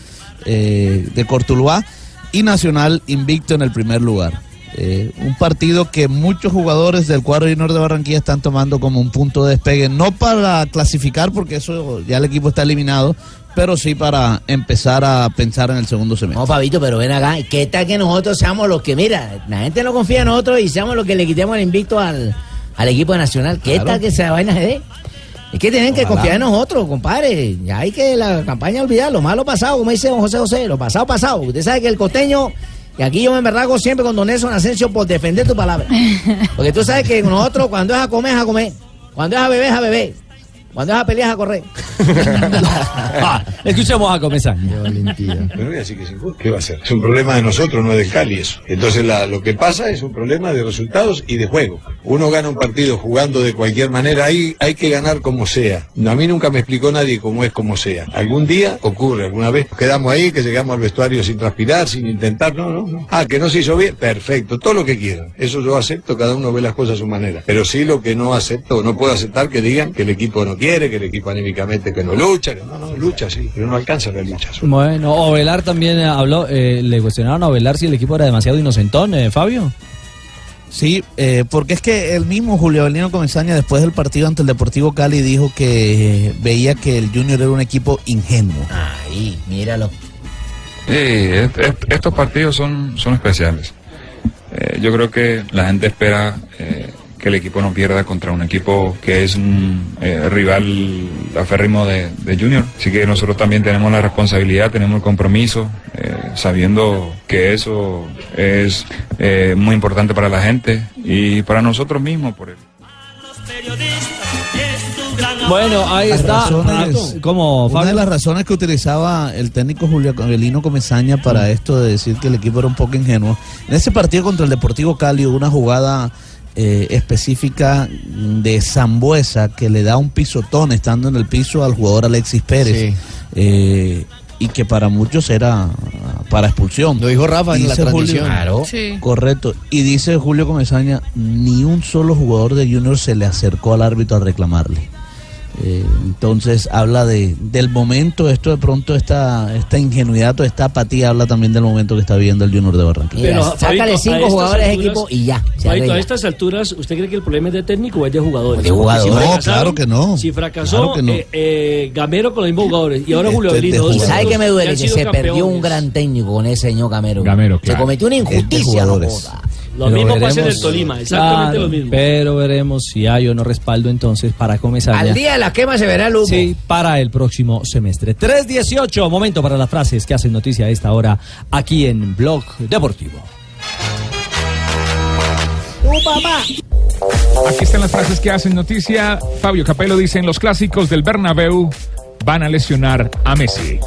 eh, de Cortuluá, y Nacional invicto en el primer lugar. Eh, un partido que muchos jugadores del cuadro Junior de Barranquilla están tomando como un punto de despegue, no para clasificar, porque eso ya el equipo está eliminado, pero sí para empezar a pensar en el segundo semestre. No, Fabito, pero ven acá. ¿Qué tal que nosotros seamos los que, mira, la gente no confía en nosotros y seamos los que le quitemos el invicto al, al equipo nacional? ¿Qué Claro. tal que esa vaina dé? Es que tienen que confiar en nosotros, compadre. Ya hay que la campaña olvidar lo malo pasado, como dice don José José, lo pasado pasado. Usted sabe que el costeño, y aquí yo me enverrago siempre con don Nelson Asensio por defender tu palabra. [laughs] Porque tú sabes que nosotros cuando es a comer, es a comer. Cuando es a beber, es a beber. Cuando es a pelear, es a correr. [laughs] Escuchemos a Comesaña. Pero voy a decir que ¿qué va a ser? Es un problema de nosotros, no es de Cali eso. Entonces la- lo que pasa es un problema de resultados y de juego. Uno gana un partido jugando de cualquier manera, ahí hay que ganar como sea. A mí nunca me explicó nadie cómo es como sea. Algún día ocurre, alguna vez quedamos ahí, que llegamos al vestuario sin transpirar, sin intentar, no, no, no. Ah, que no se hizo bien, perfecto, todo lo que quieran. Eso yo acepto, cada uno ve las cosas a su manera. Pero sí lo que no acepto, no puedo aceptar que digan que el equipo no quiere, que el equipo anímicamente que no lucha, que no, no, lucha sí, pero no alcanza la lucha. Bueno, Ovelar también eh, habló, eh, le cuestionaron a Ovelar si el equipo era demasiado inocentón, eh, Fabio. Sí, eh, porque es que el mismo Julio Avelino Comesaña después del partido ante el Deportivo Cali dijo que veía que el Junior era un equipo ingenuo. Ahí, míralo. Sí, est- est- estos partidos son, son especiales. Eh, yo creo que la gente espera eh, que el equipo no pierda contra un equipo que es un eh, rival aférrimo de, de Junior. Así que nosotros también tenemos la responsabilidad, tenemos el compromiso, eh, sabiendo que eso es eh, muy importante para la gente y para nosotros mismos. Por el... Bueno, ahí Las está. razones- ¿Cómo, Una de las razones que utilizaba el técnico Julio Avelino Comesaña para esto de decir que el equipo era un poco ingenuo. En ese partido contra el Deportivo Cali hubo una jugada eh, específica de Zambuesa que le da un pisotón estando en el piso al jugador Alexis Pérez. Sí. Eh, y que para muchos era para expulsión. Lo dijo Rafa en la Julio- transmisión. Claro. Sí. Correcto. Y dice Julio Comesaña, ni un solo jugador de Junior se le acercó al árbitro a reclamarle. Eh, entonces habla de, del momento, esto de pronto, esta, esta ingenuidad o esta apatía habla también del momento que está viviendo el Junior de Barranquilla. Mira, sácale cinco jugadores de equipo y ya. se Fabito, a estas alturas, ¿usted cree que el problema es de técnico o es de jugadores? De jugadores. No, claro que no. Si fracasó Claro que no. eh, eh, Gamero con los mismos jugadores y ahora Julio Este Avelino. Y sabe que me duele que se perdió un gran técnico con ese señor Gamero. Gamero, Se claro. cometió una injusticia, joda. Lo Pero mismo pasa en el veremos. Tolima, exactamente Claro, lo mismo. Pero veremos si hay o no respaldo entonces para Comesaña. Al día de la quema se verá el humo. Sí, para el próximo semestre. 3.18, momento para las frases que hacen noticia a esta hora aquí en Blog Deportivo. ¡Tu papá! Aquí están las frases que hacen noticia. Fabio Capello dice, en los clásicos del Bernabéu van a lesionar a Messi.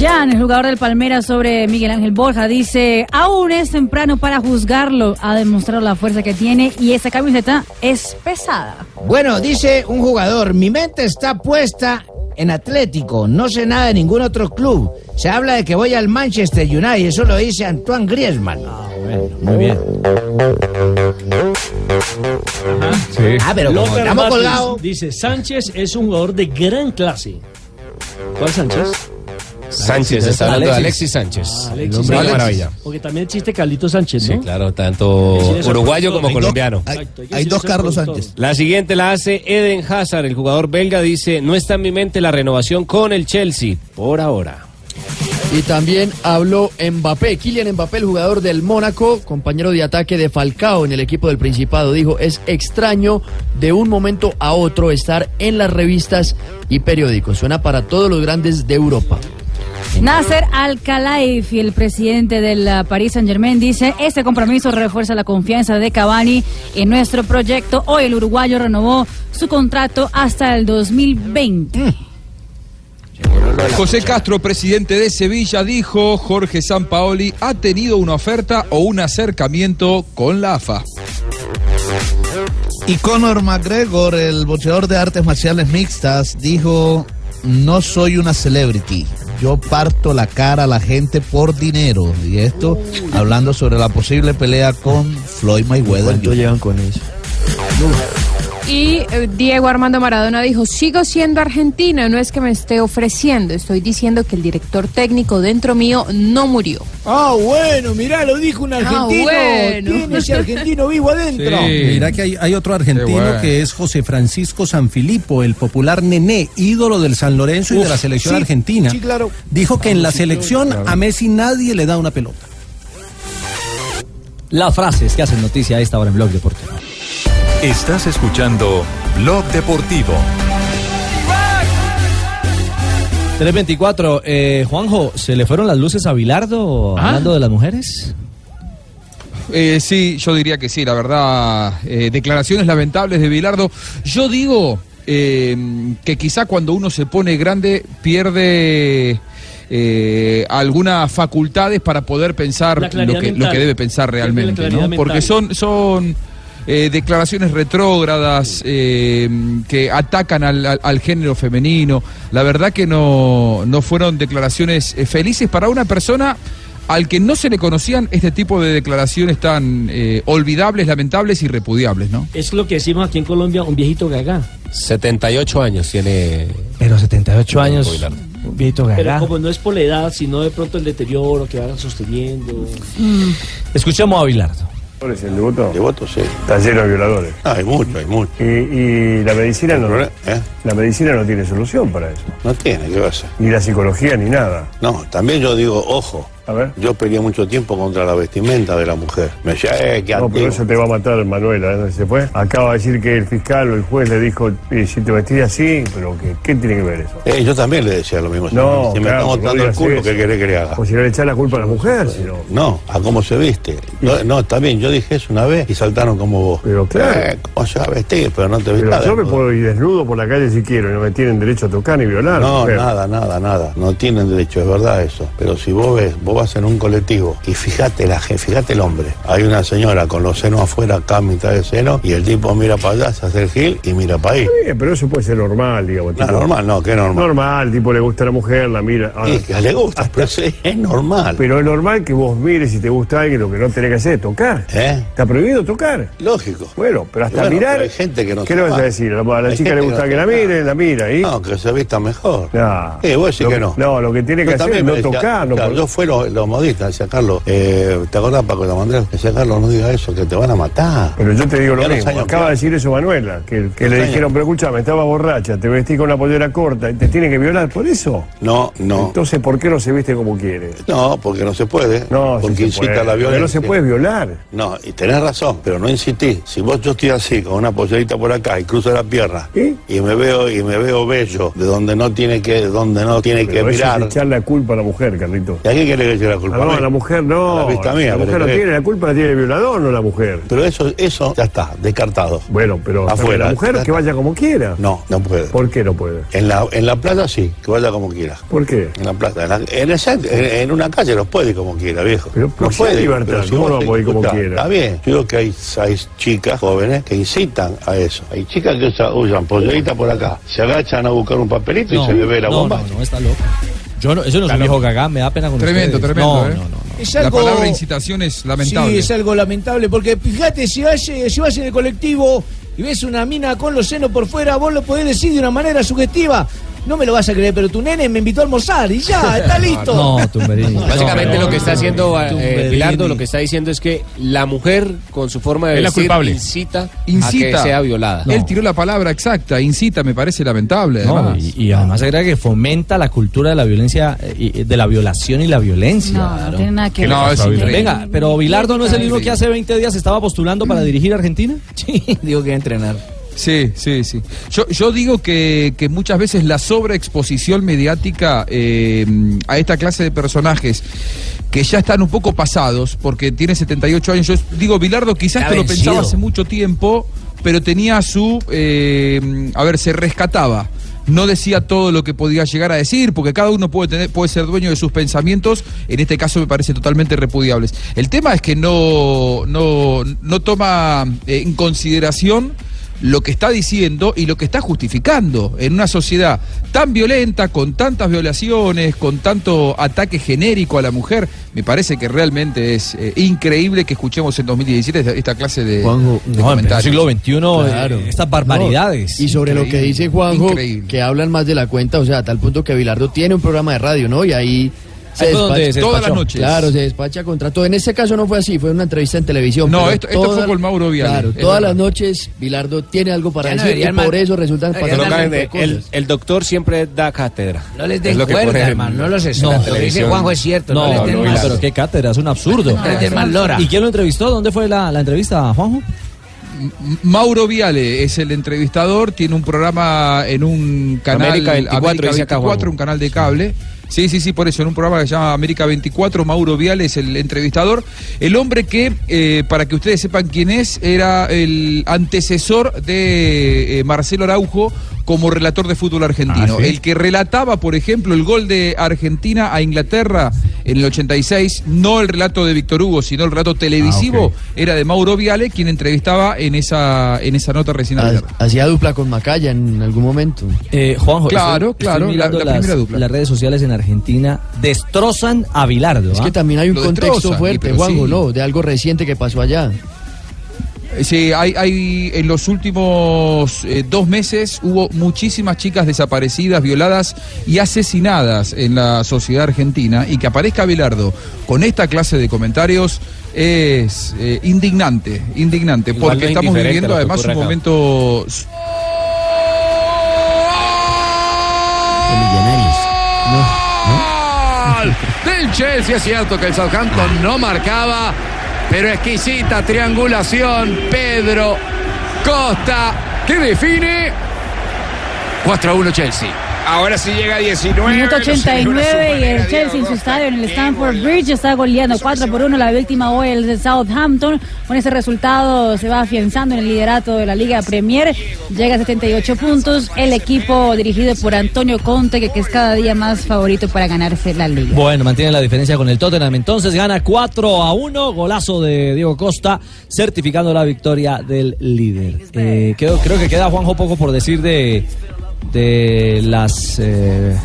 Jan, el jugador del Palmeiras sobre Miguel Ángel Borja, dice, aún es temprano para juzgarlo, ha demostrado la fuerza que tiene y esa camiseta es pesada. Bueno, dice un jugador, mi mente está puesta en Atlético, no sé nada de ningún otro club. Se habla de que voy al Manchester United, eso lo dice Antoine Griezmann. Muy bien. Ah, pero como Lothar estamos colgados... Dice, Sánchez es un jugador de gran clase. ¿Cuál Sánchez? Sánchez, está hablando de Alexis Sánchez. Ah, El Alexis hombre de Sánchez. maravilla. Porque también existe Carlito Sánchez, ¿no? Sí, claro, tanto uruguayo como colombiano. Hay- hay dos Carlos. Sánchez. La siguiente la hace Eden Hazard, el jugador belga, dice, no está en mi mente la renovación con el Chelsea, por ahora. Y también habló Mbappé, Kylian Mbappé, el jugador del Mónaco, compañero de ataque de Falcao en el equipo del Principado, dijo, es extraño de un momento a otro estar en las revistas y periódicos. Suena para todos los grandes de Europa. Nasser Al-Khelaifi, el presidente del uh, Paris Saint-Germain, dice, este compromiso refuerza la confianza de Cavani en nuestro proyecto. Hoy el uruguayo renovó su contrato hasta el 2020. José Castro, presidente de Sevilla, dijo, Jorge Sampaoli ha tenido una oferta o un acercamiento con la AFA. Y Conor McGregor, el boxeador de artes marciales mixtas, dijo, no soy una celebrity, yo parto la cara a la gente por dinero. Y esto hablando sobre la posible pelea con Floyd Mayweather. ¿Cuánto llevan con eso? Y eh, Diego Armando Maradona dijo, sigo siendo argentino, no es que me esté ofreciendo, estoy diciendo que el director técnico dentro mío no murió. Ah, bueno, mirá, lo dijo un argentino. bueno. Tiene ese argentino vivo adentro. Mira que hay, hay otro argentino bueno. que es José Francisco Sanfilippo, el popular Nené, ídolo del San Lorenzo y de la selección sí, argentina. sí, claro. Dijo que en la Sí, selección claro. a Messi nadie le da una pelota. Las frases que hacen noticia a esta hora en Blog Deportivo. Estás escuchando Blog Deportivo. 324, eh, Juanjo, ¿se le fueron las luces a Bilardo ¿Ah? hablando de las mujeres? Eh, sí, yo diría que sí, la verdad. eh, declaraciones lamentables de Bilardo. Yo digo eh, que quizá cuando uno se pone grande pierde eh, algunas facultades para poder pensar lo que, lo que debe pensar realmente, ¿no? Porque son, son eh, declaraciones retrógradas eh, que atacan al, al- al género femenino. La verdad que no, no fueron declaraciones eh, felices para una persona al que no se le conocían este tipo de declaraciones tan eh, olvidables, lamentables y repudiables, ¿no? Es lo que decimos aquí en Colombia, un viejito gagá. 78 años tiene... Pero 78 años, un viejito Pero gagá. como no es por la edad, sino de pronto el deterioro que van sosteniendo. Escuchemos a Bilardo. ¿Es el devoto? Devoto, sí. Está lleno de violadores. Ah, hay mucho, hay mucho. Y, y la medicina no, ¿Eh? la medicina no tiene solución para eso. No tiene, ¿qué va a ser? Ni la psicología ni nada. No, también yo digo, ojo. A ver. Yo peleé mucho tiempo contra la vestimenta de la mujer. Me decía, eh, qué No, pero eso te va a matar Manuela, ¿eh? ¿se fue? Acaba de decir que el fiscal o el juez le dijo, eh, si te vestís así, pero que, ¿qué tiene que ver eso? Eh, yo también le decía lo mismo. No, si me está no mostrando el culo. ¿qué querés que le haga? O si no le echás la culpa a la mujer, sino... No, a cómo se viste. No, no, está bien, yo dije eso una vez y saltaron como vos. Pero claro. Eh, ¿Cómo se va a vestir? Pero no te vistas. yo me puedo ir desnudo por la calle si quiero y no me tienen derecho a tocar ni violar. No, mujer. nada, nada, nada. No tienen derecho, es verdad eso. Pero si vos ves, vos vas en un colectivo y fíjate la fíjate el hombre. Hay una señora con los senos afuera, acá a mitad de seno, y el tipo mira para allá, se hace el gil y mira para ahí. Está bien, pero eso puede ser normal, digamos. No, normal, no, ¿qué normal? Normal, tipo le gusta a la mujer, la mira. Ahora, Sí, que le gusta, pero es, es normal. Pero es normal que vos mires si te gusta alguien, lo que no tenés que hacer es tocar. ¿Eh? Está prohibido tocar. Lógico. Bueno, pero hasta Bueno, mirar. pero hay gente que no ¿Qué le vas va. a decir? A la, la chica le gusta que que, no la mire, la mira. ¿y? No, que se vista mejor. No. Eh, vos decís Lo que que- no. no, lo que tiene que Yo hacer es no tocar, no yo fui lo, lo modista, decía Carlos, eh, ¿te acordás Paco de la Mandrel? Decía Carlos, no digas eso, que te van a matar. Pero yo te digo lo los mismo. años Acaba que- de decir eso Manuela, que, que Los le años. dijeron, pero escúchame, estaba borracha, te vestí con una pollera corta y te tiene que violar por eso. No, no. Entonces, ¿por qué no se viste como quiere? No, porque no se puede. No, sí porque se incita puede, a la pero violencia. no se puede violar. No, y tenés razón, pero no insistí. Si vos yo estoy así, con una pollerita por acá y cruzo la pierna y me veo y me veo bello de donde no tiene que donde no tiene que Pero eso mirar. es echar la culpa a la mujer, Carlito. ¿Y a qué querés que la culpa Ah, a no, la mujer no. A la vista mía, la pero mujer no tiene la culpa, la tiene el violador, no la mujer. Pero eso, eso ya está, descartado. Bueno, pero afuera. la mujer que vaya como quiera. No, no puede. ¿Por qué no puede? En la, en la playa sí, que vaya como quiera. ¿Por qué? En la plaza, en, la- en esa- en- en una calle los puede como quiera, viejo. Pero, no si hay libertad, pero si ¿cómo no puede como quiera? Está bien, yo digo que hay, hay chicas jóvenes que incitan a eso. Hay chicas que usa- usan pollerita por acá, se agachan a buscar un papelito y se le ve la no, bomba. No, no, está loco. Yo no, eso no es un viejo cagá, me da pena con Tremendo, ustedes. tremendo, No, ¿eh? no, no. Es La algo- palabra incitación es lamentable. Sí, es algo lamentable, porque fíjate, si vas, eh, si vas en el colectivo y ves una mina con los senos por fuera, vos lo podés decir de una manera sugestiva. No me lo vas a creer, pero tu nene me invitó a almorzar y ya, está [laughs] listo. No, Tumberini. [laughs] Básicamente No, lo que está no, haciendo eh, Tumberini. Bilardo, lo que está diciendo es que la mujer con su forma de Es la culpable. incita, a Incita. que sea violada. Él tiró la palabra exacta, incita, me parece lamentable. No, además. y, y además agrega que fomenta la cultura de la violencia, eh, y- de la violación y la violencia. No, no tiene nada que No, ver. Venga, pero Bilardo no es el mismo que hace 20 días estaba postulando para dirigir Argentina. [laughs] Sí, digo que entrenar. Sí, sí, sí. Yo, yo digo que, que muchas veces la sobreexposición mediática eh, a esta clase de personajes que ya están un poco pasados, porque tiene 78 años, yo digo, Bilardo quizás te lo pensaba hace mucho tiempo, pero tenía su, eh, a ver, se rescataba. No decía todo lo que podía llegar a decir, porque cada uno puede tener, puede ser dueño de sus pensamientos. En este caso me parece totalmente repudiables. El tema es que no, no, no toma eh, en consideración lo que está diciendo y lo que está justificando en una sociedad tan violenta, con tantas violaciones, con tanto ataque genérico a la mujer. Me parece que realmente es eh, increíble que escuchemos en 2017 esta, esta clase de, Juanjo, de No, en comentarios. siglo XXI, Claro. eh, estas barbaridades. No, y sobre lo que dice Juanjo, increíble. que hablan más de la cuenta, o sea, a tal punto que Bilardo tiene un programa de radio, ¿no? Y ahí se Ahí fue donde se Todas las noches. Claro, se despacha contra todo. En este caso no fue así, fue una entrevista en televisión. No, esto- esto fue con Mauro Viale, Claro, todas las noches Bilardo tiene algo para Ya no decir y por eso resultan pasando el, el doctor siempre da cátedra. No les Es den cuerda, hermano. No los es. lo que dice. Juanjo es cierto. No, No, les den no, más. pero qué cátedra, es un absurdo. ¿Y quién lo entrevistó? ¿Dónde fue la, la entrevista, Juanjo? Mauro Viale es el entrevistador, tiene un programa en un canal América 24, América dice acá, 24, Juanjo. un canal de cable. Sí, sí, sí, por eso, en un programa que se llama América 24, Mauro Viale es el entrevistador. El hombre que, eh, para que ustedes sepan quién es, era el antecesor de eh, Marcelo Araujo como relator de fútbol argentino. Ah, ¿sí? El que relataba, por ejemplo, el gol de Argentina a Inglaterra en el 86, no el relato de Víctor Hugo, sino el relato televisivo, Ah, era de Mauro Viale, quien entrevistaba en esa, en esa nota recién abierta. Hacía dupla con Macaya en algún momento. Eh, Juanjo, Claro, estoy- claro, estoy mirando la- la las, primera dupla. las redes sociales en Argentina destrozan a Bilardo. Es ¿ah? que también hay un Lo contexto destrozan, fuerte, Juanjo, sí. ¿no? De algo reciente que pasó allá. Eh, Sí, hay, hay en los últimos eh, dos meses hubo muchísimas chicas desaparecidas, violadas y asesinadas en la sociedad argentina y que aparezca Bilardo con esta clase de comentarios es eh, indignante, indignante, Igual porque es estamos viviendo además un acá. momento Del Chelsea. Es cierto que el Southampton no marcaba, pero exquisita triangulación. Pedro Costa que define 4 a 1 Chelsea. Ahora sí llega a 19. Minuto no se ve una 89 y el Chelsea en su estadio en el Stamford Bridge está goleando 4 por 1 la última hoy el de Southampton. Con ese resultado se va afianzando en el liderato de la Liga Premier. Llega a 78 puntos. El equipo dirigido por Antonio Conte, que, que es cada día más favorito para ganarse la Liga. Bueno, mantiene la diferencia con el Tottenham. Entonces gana 4 a 1. Golazo de Diego Costa, certificando la victoria del líder. Eh, creo, creo que queda Juanjo poco por decir de, de las. Eh,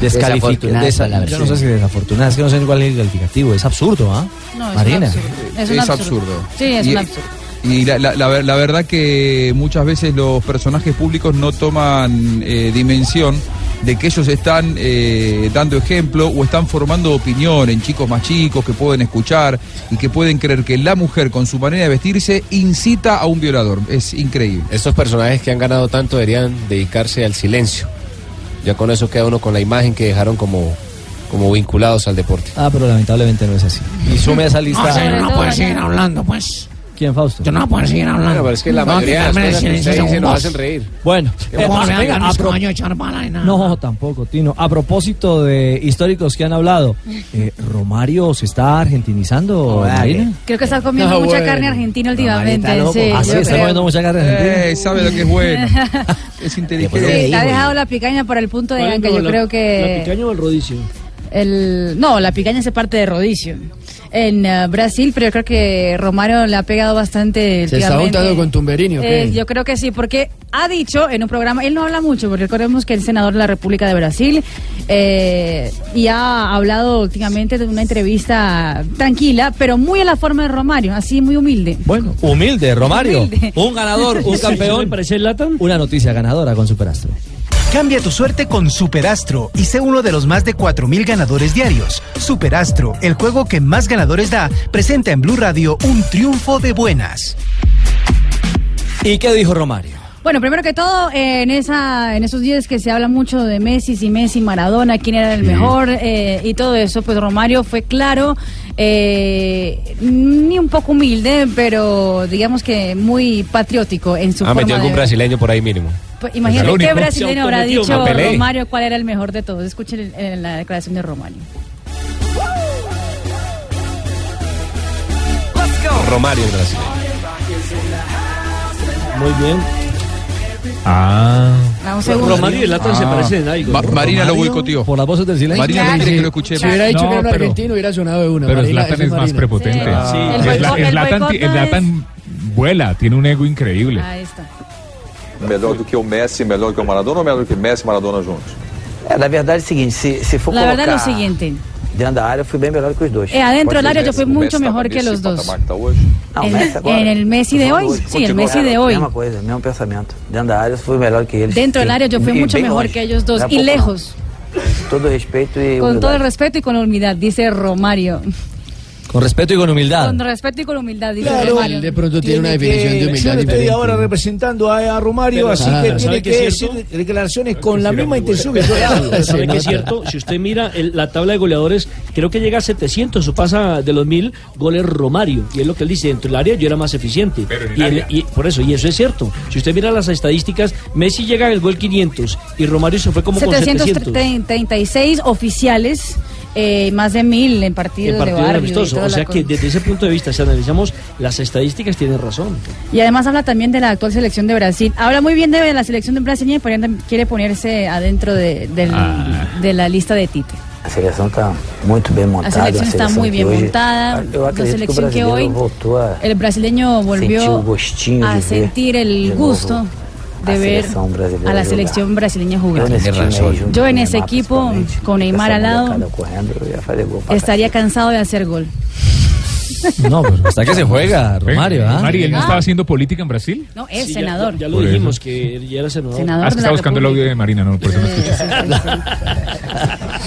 descalific- Desafortunadas desa- Yo no sé si desafortunadas, es que no sé cuál es el calificativo. Es absurdo, ¿ah? No, es un Marina. absurdo. Es un es absurdo. absurdo. Sí, es Y- un absurdo. Y la, la- la la verdad que muchas veces los personajes públicos no toman eh, dimensión de que ellos están eh, dando ejemplo o están formando opinión en chicos más chicos que pueden escuchar y que pueden creer que la mujer con su manera de vestirse incita a un violador. Es increíble. Estos personajes que han ganado tanto deberían dedicarse al silencio. Ya con eso queda uno con la imagen que dejaron como, como vinculados al deporte. Ah, pero lamentablemente no es así. Y sume a esa lista. No, no puede seguir hablando, pues. ¿Quién, Fausto? Yo no puedo seguir hablando. Bueno, pero es que la No, mayoría de las que cosas que nos hacen reír. Bueno, Yo puedo a- hablar, a pro- echar bala y nada. No, tampoco, Tino. A propósito de históricos que han hablado, [laughs] eh, ¿Romario se está argentinizando, Marina? Creo que está comiendo No, mucha bueno. carne argentina últimamente. Sí, Ah, sí, yo está comiendo mucha carne argentina. Eh, sabe lo que es bueno. [laughs] Es Sí, inteligente. le ha dejado la picaña por el punto de no, Yo la- creo ¿La que picaña o el rodicio? el no, la picaña hace parte de Rodicio en eh, Brasil, pero yo creo que Romario le ha pegado bastante. ¿Se está juntando con Tumberini o qué? Eh, yo creo que sí, porque ha dicho en un programa, él no habla mucho, porque recordemos que es senador de la República de Brasil eh, y ha hablado últimamente de una entrevista tranquila, pero muy a la forma de Romario, así muy humilde. Bueno, humilde, Romario. Humilde. Un ganador, un [laughs] campeón. Una noticia ganadora con Superastro. Cambia tu suerte con Superastro y sé uno de los más de 4.000 ganadores diarios. Superastro, el juego que más ganadores da, presenta en Blue Radio un triunfo de buenas. ¿Y qué dijo Romario? Bueno, primero que todo, eh, en esa, en esos días que se habla mucho de Messi, si Messi, Maradona, quién era el mejor eh, y todo eso, pues Romario fue claro, eh, ni un poco humilde, pero digamos que muy patriótico en su Ha forma metido algún de- brasileño por ahí mínimo. Pues, imagínate qué brasileño habrá dicho. Romario cuál era el mejor de todos. Escuchen en, en la declaración de Romario. Romario el brasileño. Muy bien. Ah. Ah, un segundo. Romario y el Latam se Ah. parecen en algo. Ma- Marina lo Romario, boicoteó. Por las voces del silencio. Marina no quiere que lo escuchemos. Si hubiera dicho No, que era un pero- argentino, hubiera sonado de una. Pero ese es más prepotente. Sí. El no Zlatan vuela, tiene un ego increíble. Ahí está. Melhor do que o Messi, melhor que o Maradona ou melhor do que Messi e Maradona juntos? É, na verdade é o seguinte, se, se for La verdad colocar es lo siguiente. Dentro da área, eu fui bem melhor que os dois. Del Pode ser área yo fui mucho mejor que tá hoje? Não, Messi agora. el Messi de hoje. el Continua, Messi de hoy. Mesma coisa, mesmo pensamento. Dentro da área, eu fui melhor que eles. Dentro del área yo fui E mejor longe. que ellos dos Não é y pouco, não. lejos. Todo respeito e Con todo el respeto y con humildad, dice Romario. Con respeto y con humildad. Con respeto y con humildad, dice Claro. Romario. Él de pronto tiene una definición de Yo humildad no estoy ahora representando a, a Romario, Pero, así ah, que ¿sabe tiene que decir declaraciones con la misma intención que yo le hago. ¿Sabe qué es cierto? Si usted mira el- la tabla de goleadores, creo que llega a 700 o pasa de los 1000 goles Romario. Y es lo que él dice, dentro del área yo era más eficiente. Pero en el y, área. y por eso, y eso es cierto. Si usted mira las estadísticas, Messi llega al gol 500 y Romario se fue como con 700. 736 oficiales, eh, más de mil en partidos, En partido de barrio. y amistoso. toda O la sea que desde ese punto de vista, si analizamos las estadísticas, tiene razón. Y además habla también de la actual selección de Brasil. Habla muy bien de la selección de Brasil y por ende quiere ponerse adentro de, del- Ah. de la lista de Tite. A seleção está muito bem montada. selección está seleção muy bien hoje- montada, Eu la acredito que o selección que brasileiro hoy voltou a el brasileño sentir o volvió gostinho a sentir el gusto novo de a ver a la selección brasileña jugar. Yo en ese equipo, con Neymar al lado, estaría cansado de hacer gol. No, pero hasta que se juega, [laughs] Romario. ¿ah? Mari, ¿él no Ah. estaba haciendo política en Brasil? No, es Sí, ya- senador. Ya, ya lo Por dijimos, eso. que ya era senador. Senador Ah, es que de está la buscando el audio de Marina, no, por eso no escuché.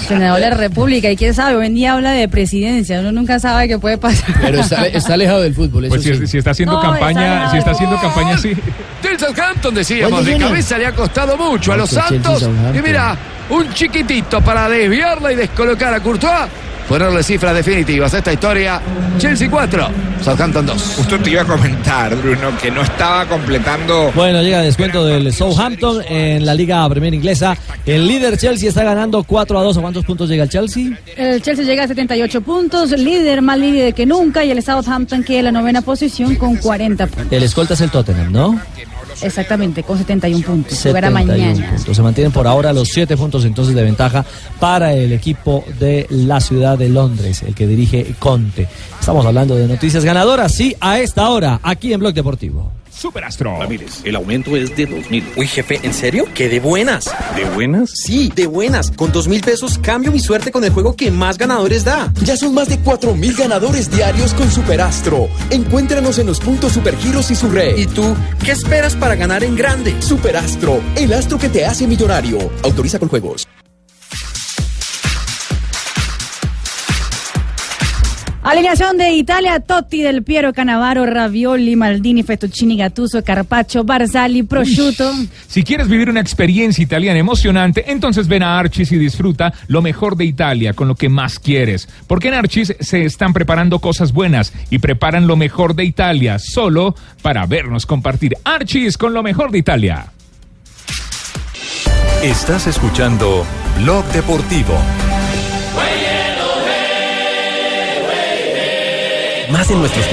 Senador de la República. ¿Y quién sabe? Hoy en día habla de presidencia. Uno nunca sabe qué puede pasar. Pero está, está alejado del fútbol, eso Pues si, sí. si está haciendo No, está campaña, si está haciendo campaña así. Del Southampton decíamos, Oye, de Junior. cabeza le ha costado mucho a No, los que Chelsea Santos. Southampton. Y mira, un chiquitito para desviarla y descolocar a Courtois. Ponerle cifras definitivas a esta historia. Chelsea 4, Southampton 2. Justo te iba a comentar, Bruno, que no estaba completando. Bueno, llega el descuento del Southampton en la Liga Premier Inglesa. El líder Chelsea está ganando 4 a 2. ¿A cuántos puntos llega el Chelsea? El Chelsea llega a 78 puntos, líder más líder que nunca, y el Southampton que en la novena posición con 40 puntos. El escolta es el Tottenham, ¿no? Exactamente, con 71 puntos. Jugará 71 mañana. puntos. Se mantienen por ahora los 7 puntos entonces de ventaja para el equipo de la ciudad de Londres, el que dirige Conte. Estamos hablando de noticias ganadoras, sí, a esta hora, aquí en Blog Deportivo. Superastro. Ramírez, el aumento es de 2 mil. Uy, jefe, ¿en serio? ¿Qué de buenas? ¿De buenas? Sí, de buenas. Con dos mil pesos cambio mi suerte con el juego que más ganadores da. Ya son más de 4 mil ganadores diarios con Superastro. Encuéntranos en los puntos Supergiros y su red. ¿Y tú qué esperas para ganar en grande? Superastro, el astro que te hace millonario. Autoriza con juegos. Alineación de Italia, Totti, Del Piero, Canavaro, Ravioli, Maldini, Fettuccini, Gattuso, Carpaccio, Barzali, Prosciutto. Si quieres vivir una experiencia italiana emocionante, entonces ven a Archis y disfruta lo mejor de Italia con lo que más quieres. Porque en Archis se están preparando cosas buenas y preparan lo mejor de Italia solo para vernos compartir. Archis con lo mejor de Italia. Estás escuchando Blog Deportivo. Más en nuestros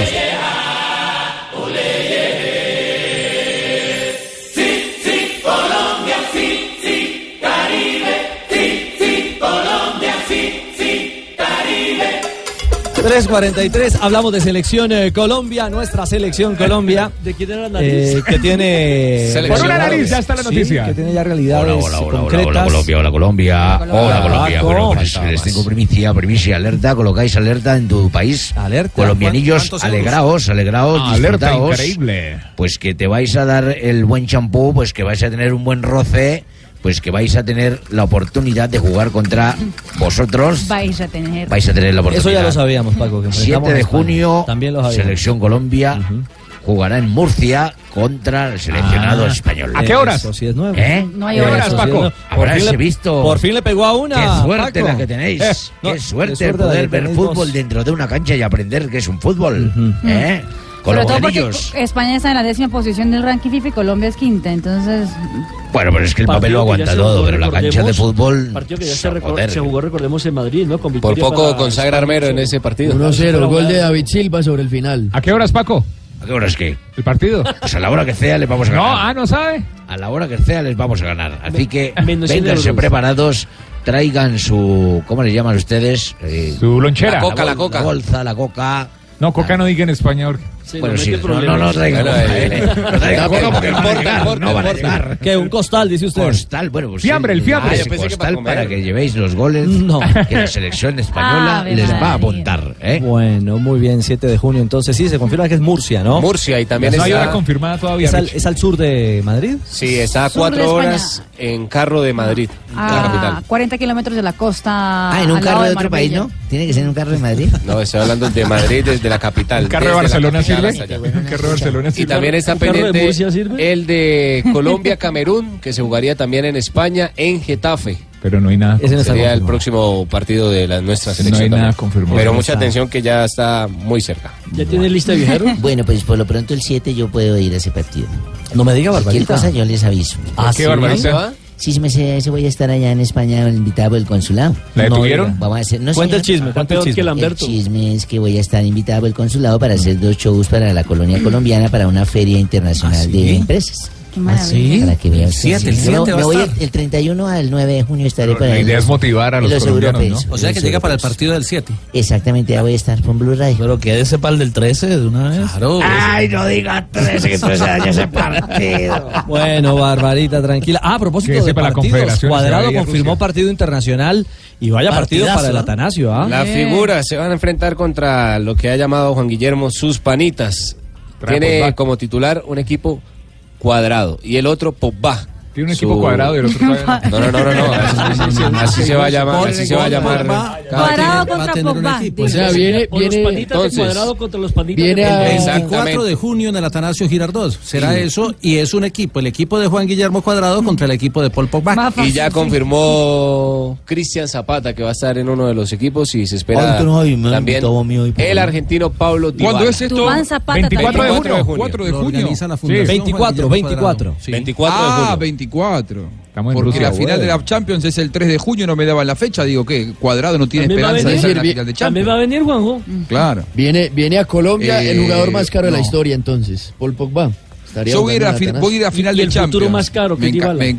3.43, hablamos de selección eh, Colombia, nuestra selección Colombia. ¿De quién era la eh, nariz? que tiene. [laughs] Por una nariz, ya está la Sí, noticia. que tiene ya realidades Hola, hola, hola, hola, concretas. hola, Colombia, hola, Colombia. Hola, Colombia. Bueno, pues les tengo primicia, primicia, alerta. Colocáis alerta en tu país. Alerta. Colombianillos, ¿Cuántos alegraos, alegraos, Alerta disfrutaos. increíble. Pues que te vais a dar el buen champú, pues que vais a tener un buen roce, pues que vais a tener la oportunidad de jugar contra vosotros. Vais a tener. Vais a tener la oportunidad. Eso ya lo sabíamos, Paco. Que 7 enfrentamos a de junio, También lo. Selección Colombia jugará en Murcia contra el seleccionado Ah, español. ¿A qué horas? Eso sí es nuevo. ¿Eh? No hay Eso horas. sí es Paco. fin, le, visto. por fin le pegó a una. Qué suerte Paco. la que tenéis. Eh, no, Qué suerte qué el la poder ver fútbol vos. dentro de una cancha y aprender qué es un fútbol. ¿Eh? Con Sobre los todo porque. España está en la décima posición del ranking FIFA y Colombia es quinta, entonces Bueno, pero es que el papel lo Partido que ya aguanta se todo, jugó, pero la cancha de fútbol. Partido que ya se, joder. se jugó, recordemos, en Madrid, ¿no? Con Por poco consagra España. Armero en ese partido. 1-0, gol de David Silva sobre el final. ¿A qué horas, Paco? ¿A qué hora es que? ¿El partido? Pues a la hora que sea les vamos a No, ganar. ah, no sabe. A la hora que sea les vamos a ganar. Así que vénganse preparados, traigan su. ¿Cómo les llaman ustedes? Eh, Su lonchera. La coca, la bol- coca. bolsa, la coca. No, Coca no diga en español. Sí, Bueno, no sí, no, no, no coca, eh, eh. No traigan coca porque no importa, no van a llegar. ¿Qué? ¿Un costal, dice usted? Costal, bueno, pues Fiambre, el fiambre. Ah, pensé que para costal que llevéis los goles No. que la selección española Ave les va a apuntar. ¿eh? Bueno, muy bien, 7 de junio. Entonces sí, se confirma que es Murcia, ¿no? Murcia y también No hay hora está, confirmada todavía. ¿Es al, es al sur de Madrid? sí, está a Sur de cuatro España. horas en carro de Madrid, a capital. 40 kilómetros de la costa. Ah, en un carro de otro país. ¿no? Tiene que ser en un carro de Madrid. No, estoy hablando de Madrid desde la capital. ¿El carro de Barcelona Y también está ¿Un carro de pendiente el de Colombia-Camerún, que se jugaría también en España, en Getafe. Pero no hay nada. Ese no Sería el próximo partido de la nuestra No selección. hay nada confirmado. Pero No mucha atención que ya está muy cerca. ¿Ya tiene lista de viajeros? [laughs] Bueno, pues por lo pronto el 7 yo puedo ir a ese partido. No me diga, Cualquier Barbarita. cosa yo les aviso. Ah, ¿Qué sí. barbarita? Sí, sí, me sé, ese voy a estar allá en España invitado por el consulado. ¿La No detuvieron? diga. Vamos a hacer, no Cuenta el chisme, cuenta el peor que chisme. el El Lamberto. chisme es que voy a estar invitado por el consulado para hacer dos shows para la colonia colombiana para una feria internacional de empresas. Qué maravilla. Para que vean. Siete, el Sí, siete me- va a me voy estar. el, el 31 al 9 de junio estaré para la idea los- es motivar a los colombianos, europeos. O sea que los llega para el partido del 7. Exactamente, ya voy a estar con Blue Radio. Pero quédese para el del 13 de una vez. Claro. Ay, no digas 13 que entonces daña ese partido. Bueno, Barbarita, tranquila. Ah, a propósito de sepa la partidos, Confederación Cuadrado confirmó Rusia. partido internacional y vaya partido para el ¿no? Atanasio, ¿ah? Las figuras se van a enfrentar contra lo que ha llamado Juan Guillermo sus panitas. Tiene como titular un equipo cuadrado y el otro Pogba. Tiene un Su- equipo cuadrado y el otro [laughs] no. No, no, no, no, no. Así, se va a llamar. Así se va a llamar. Cuadrado contra Pogba. O sea, viene, viene, entonces, cuadrado contra los panitas viene. Exacto. 24 de junio en el Atanasio Girardot. Será eso y es un equipo, el equipo de Juan Guillermo Cuadrado contra el equipo de Paul Pogba. Y ya confirmó Cristian Zapata que va a estar en uno de los equipos y se espera también el argentino Pablo Dybala. ¿Cuándo es esto? Dubán Zapata 24 de también. junio. 4 de junio. organiza la Sí. Fundación 24, Juan Guillermo 24. Cuadrado. Sí. 24 de Ah, junio. 24. Estamos en Porque Rusia, la final de bueno. la Champions es el 3 de junio, no me daban la fecha. Digo que Cuadrado no tiene También esperanza de venir. estar en la final de También Champions. va a venir Juanjo. Claro. viene, viene a Colombia Eh, el jugador más caro de la no. historia entonces, Paul Pogba. Estaría Yo voy a, ir a, voy a ir a final Y de el Champions. futuro más caro que me.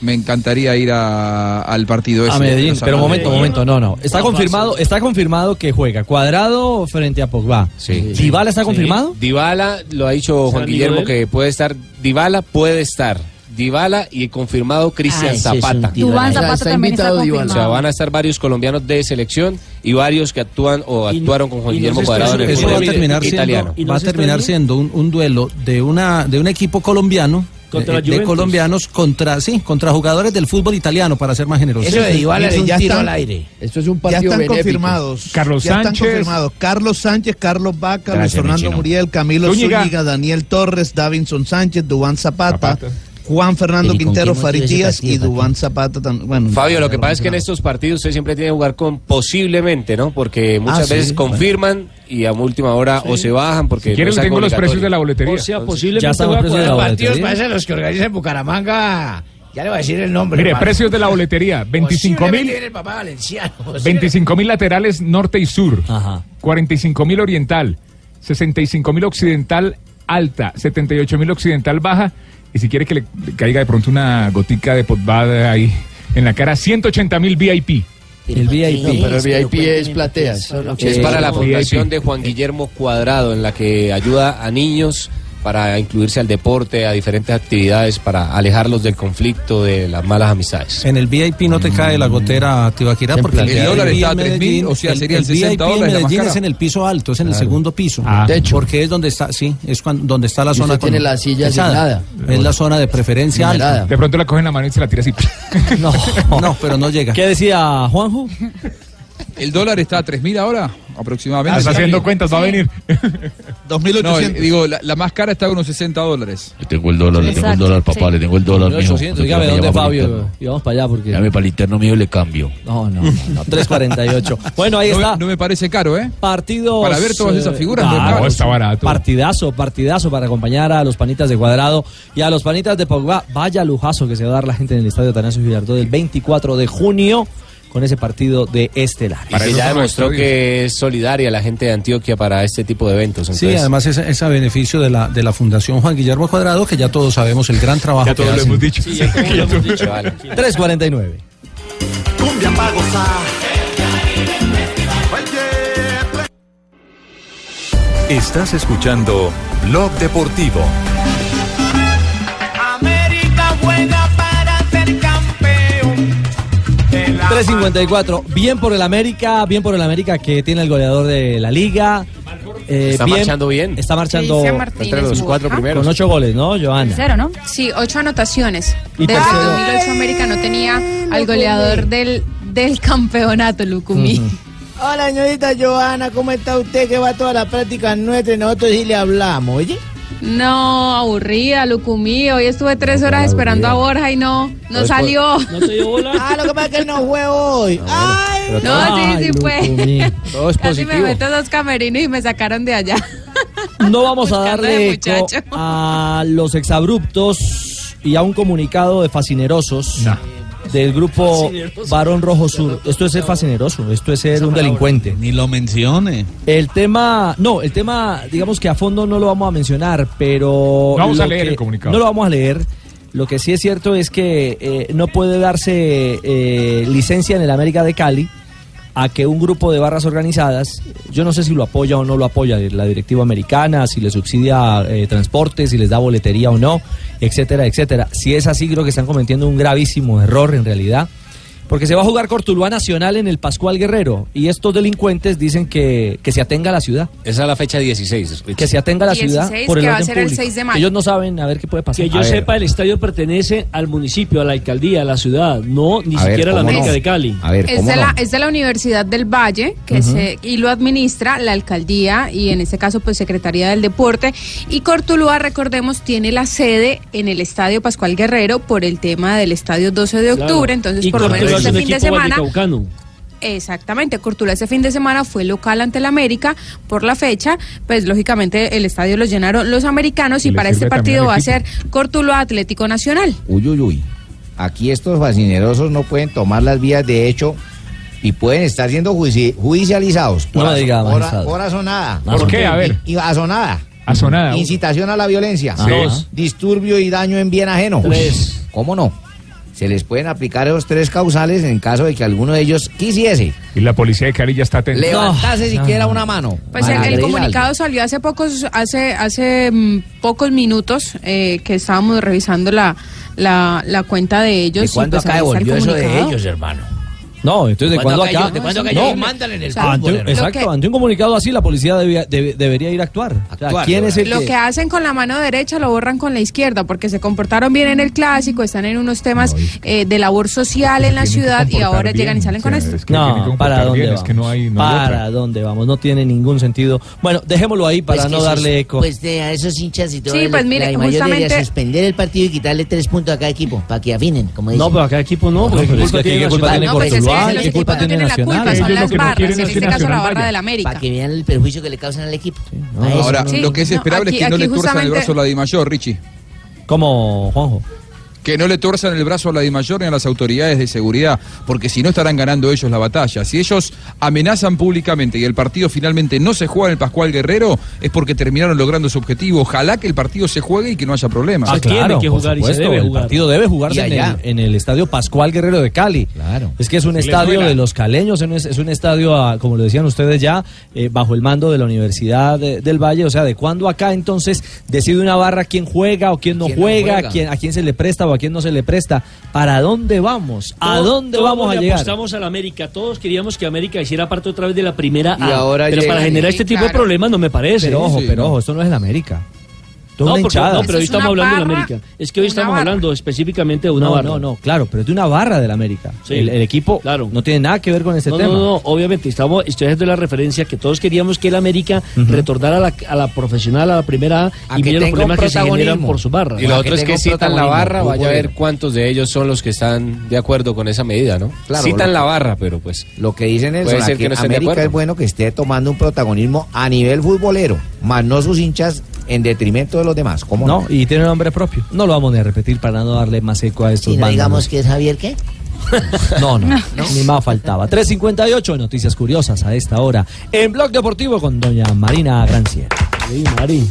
Me, encantaría ir a- al partido ese. A Medellín, pero momento, momento, no, no. Está confirmado, está confirmado que juega Cuadrado frente a Pogba. Sí. ¿Dybala está confirmado? Dybala, lo ha dicho ¿Es Juan Guillermo que puede estar. Dybala puede estar. Dybala y confirmado Cristian Ah, ese es un Zapata. ahí. Zapata está también está invitado Dybala. O sea, confirmado. van a estar varios colombianos de selección y varios que actúan o Y- actuaron con Juan no Guillermo Cuadrado en el Eso va a terminar italiano. siendo, ¿Y no va a terminar siendo un, un duelo de una de un equipo colombiano Contra eh, de colombianos contra sí contra jugadores del fútbol italiano para ser más generosos. Eso de Dybala es un Ya tiro están- al aire. Esto es un Ya están confirmados. Carlos ya Sánchez. están confirmados. Carlos Sánchez, Carlos Vaca, Luis Fernando. Muriel, Camilo Zúñiga. Zúñiga, Daniel Torres, Davinson Sánchez, Dubán Zapata, Zapata. Juan Fernando ¿Y con Quintero, partido, y Dubán Zapata. tam- Bueno, Fabio, lo que pasa es que en estos partidos usted siempre tiene que jugar con posiblemente, ¿no? Porque muchas Ah, sí, veces bueno. confirman y a última hora o se bajan porque Si quieren, no tengo los precios de la boletería. O sea, posiblemente Ya están los Partidos parecen los que organizan en Bucaramanga. Ya le voy a decir el nombre. Mire, hermano. precios de la boletería, 25 Posiblemente mil. viene el papá valenciano. 25 mil laterales norte y sur, Ajá. 45 mil oriental, 65 mil occidental alta, 78 mil occidental baja, y si quiere que le caiga de pronto una gotica de potbada ahí en la cara, 180 mil VIP. El VIP. No, pero el VIP es platea. eso no Es para la VIP. fundación de Juan Guillermo Cuadrado, en la que ayuda a niños para incluirse al deporte, a diferentes actividades, para alejarlos del conflicto, de las malas amistades. En el VIP no te cae la gotera Tibaquirá porque El VIP dólar está a en 3.000, Medellín, o sea, el- serían el 60 VIP en dólares Medellín es en el piso alto, es en el segundo piso. Ah. Techo. Porque es donde está, sí, es cuando, donde está la Y zona usted tiene la silla asignada. Es la zona de preferencia alta. De pronto la cogen la mano y se la tira así. [laughs] [laughs] No, no, pero no llega. ¿Qué decía Juanjo? ¿El dólar está a 3.000 ahora? Aproximadamente. Está haciendo cuentas, va a venir. 2.800. [laughs] No, digo, la, la más cara está a unos 60 dólares. Le tengo el dólar, le tengo el dólar, papá, sí. le tengo el dólar. mijo. 1800, Usted dígame me dónde Fabio. Y vamos para allá porque. Llame para el interno mío y le cambio. No, no, no, no, 348. [laughs] Bueno, ahí No, está. no me parece caro, ¿eh? Partidos. Para ver todas esas figuras, no claro, caro. está barato. Partidazo, partidazo para acompañar a los panitas de Cuadrado y a los panitas de Pogba. Vaya lujazo que se va a dar la gente en el estadio Tanasio Girardot el 24 de junio con ese partido de Estelar. Y que ya demostró que es solidaria la gente de Antioquia para este tipo de eventos. Sí, además es, es a beneficio de la, de la Fundación Juan Guillermo Cuadrado, que ya todos sabemos el gran trabajo Ya que todos lo hacen. hemos dicho. Sí, ya todos lo hemos dicho, vale. 349. Cumbia pa' gozar. Estás escuchando Blog Deportivo. América juega 354. Bien por el América, bien por el América que tiene el goleador de la liga. Eh, Está marchando bien. Está marchando entre los cuatro Borja. primeros. con ocho goles, ¿no, Joana? Cero, ¿no? Sí, ocho anotaciones. Y Desde tercero. 2008 América no tenía al goleador del, del campeonato, Lucumí. Hola, señorita Joana, ¿cómo está usted? Que va toda la práctica nuestra y nosotros sí le hablamos, oye. No, aburrida, Lucumí. Hoy estuve tres horas esperando a Borja y no, no salió. ¿No te dio bola? Ah, lo que pasa es que él no fue hoy. Ay, No, sí, sí fue. Todo es Casi me meto dos camerinos y me sacaron de allá. No vamos a darle eco a los exabruptos y a un comunicado de fascinerosos No. Del grupo. Barón Rojo Sur. Esto es ser fascineroso, esto es ser un delincuente. Ni lo mencione. El tema, no, el tema, digamos que a fondo no lo vamos a mencionar, pero... No vamos a leer que- el comunicado. No lo vamos a leer. Lo que sí es cierto es que eh, no puede darse eh, licencia en el América de Cali a que un grupo de barras organizadas, yo no sé si lo apoya o no lo apoya la directiva americana, si le subsidia eh, transporte, si les da boletería o no, etcétera, etcétera. Si es así, creo que están cometiendo un gravísimo error en realidad. Porque se va a jugar Cortuluá Nacional en el Pascual Guerrero y estos delincuentes dicen que, que se atenga a la ciudad. Esa es la fecha 16. Que se atenga a la 16, ciudad por el que va a ser el público. 6 de mayo. Ellos no saben a ver qué puede pasar. Que yo A ver. sepa, el estadio pertenece al municipio, a la alcaldía, a la ciudad, no ni A ver, siquiera a la ¿cómo América no? de Cali. A ver, Es ¿cómo de, no? la, es de la Universidad del Valle que se, y lo administra la alcaldía y en este caso pues Secretaría del Deporte y Cortuluá recordemos tiene la sede en el Estadio Pascual Guerrero por el tema del Estadio 12 de Claro. octubre entonces Y por lo menos este fin de semana. Exactamente, Cortuluá ese fin de semana fue local ante el América por la fecha, pues lógicamente el estadio lo llenaron los americanos y para este partido va a ser Cortuluá Atlético Nacional. Uy, uy, uy. Aquí estos fascinerosos no pueden tomar las vías de hecho y pueden estar siendo judicializados. No Por me diga, por, por azonada. ¿Por qué? A ver. Y, y azonada. Azonada. Incitación a la violencia. Sí. Dos. Disturbio y daño en bien ajeno. Tres. ¿Cómo no? Se les pueden aplicar esos tres causales en caso de que alguno de ellos quisiese Y la policía de Cali ya está atenta. levantarse siquiera una mano. Pues el, comunicado salió hace pocos, hace, hace mm, pocos minutos eh, que estábamos revisando la, la, la cuenta de ellos. ¿De y cuándo pues acá devolvió eso de ellos, hermano? No, entonces de ¿Cuándo cuándo acá. cayó? ¿De? No, mandan en el exacto, que- ante un comunicado así la policía debía- debe- debería ir a actuar. O sea, Actuar, ¿Quién es el Lo que- que hacen con la mano derecha lo borran con la izquierda porque se comportaron bien en el clásico, están en unos temas eh, de labor social en la ciudad y ahora llegan y salen con esto. No, para dónde bien, vamos. es que no hay- no hay para dónde vamos, no tiene ningún sentido. Bueno, dejémoslo ahí para Pues no esos- darle eco. Pues de a esos hinchas y todo. Sí, pues mire, justamente- suspender el partido y quitarle tres puntos a cada equipo para que afinen, como dicen. No, pero a cada equipo no, No, porque pero ¿qué es que culpa aquí tiene qué culpa Nacional? qué culpa tiene tienen la Nacional. culpa, son las barras, quieren en este caso la Nacional barra del América. Para que vean el perjuicio que le causan al equipo. Ahora, lo que es esperable es que no aquí le tuerzan el justamente- brazo a la Di Mayor, Richie. Como Juanjo. Que no le tuerzan el brazo a la Di Mayor ni a las autoridades de seguridad, porque si no estarán ganando ellos la batalla. Si ellos amenazan públicamente y el partido finalmente no se juega en el Pascual Guerrero, es porque terminaron logrando su objetivo. Ojalá que el partido se juegue y que no haya problemas. Ah, claro, por supuesto, el partido debe jugarse Y en allá. el, en el estadio Pascual Guerrero de Cali. Claro. Es que es un estadio de los caleños, es un- es un estadio, ah, como lo decían ustedes ya, eh, bajo el mando de la Universidad de- del Valle. O sea, ¿de cuándo acá entonces decide una barra quién juega o quién no ¿Quién no juega, juega? quién- a quién se le presta o a quién no se le presta? ¿Para dónde vamos? ¿A Todos- dónde todos vamos a le llegar? apostamos a la América. Todos queríamos que América hiciera parte otra vez de la primera Y A. ahora pero llega- para generar este tipo de problemas no me parece. Pero ojo, Sí, pero no. ojo, esto no es el América. No, una porque- hinchada. no, pero hoy estamos hablando de la América. Es que hoy estamos hablando específicamente de una no, barra. No, no, claro, pero es de una barra del América. Sí. El, el equipo no tiene nada que ver con este no, tema. no, no, obviamente estamos, estoy haciendo la referencia que todos queríamos que el América retornara a la, a la profesional, a la primera A, A y que miren los problemas que se generan por su barra. Y lo otro es que citan la barra, vaya a ver cuántos de ellos son los que están de acuerdo con esa medida, ¿no? Claro, citan la barra, pero pues. Lo que dicen es Puede ser que, que de América es bueno que esté tomando un protagonismo a nivel futbolero, más no sus hinchas en detrimento de los demás. ¿Cómo No, no? y tiene nombre propio. No lo vamos ni a repetir para no darle más eco a estos Si no digamos que es Javier, ¿qué? [laughs] No, no, ni más faltaba. 3.58, noticias curiosas a esta hora. En Blog Deportivo con doña Marina Granciera. Sí, Mari.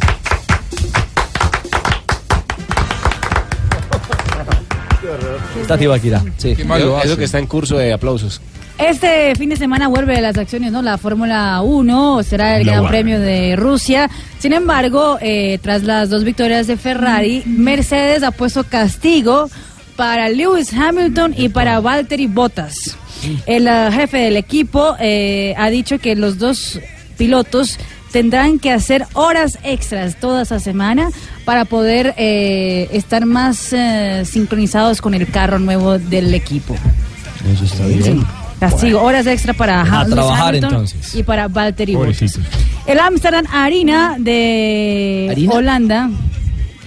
Está Tibaquira. Sí. Eso que está en curso de aplausos. Este fin de semana vuelve las acciones, ¿no? La Fórmula 1 será el Gran. Premio de Rusia. Sin embargo, eh, tras las dos victorias de Ferrari, Mercedes ha puesto castigo para Lewis Hamilton y para Valtteri Bottas. El eh, jefe del equipo eh, ha dicho que los dos pilotos tendrán que hacer horas extras toda esa semana para poder eh, estar más sincronizados con el carro nuevo del equipo. Eso está Sí. Castigo, horas extra para A Ha- Lewis trabajar, Hamilton entonces. y para Valtteri Bottas. Pobrecito. El Amsterdam Arena de ¿Arena? Holanda,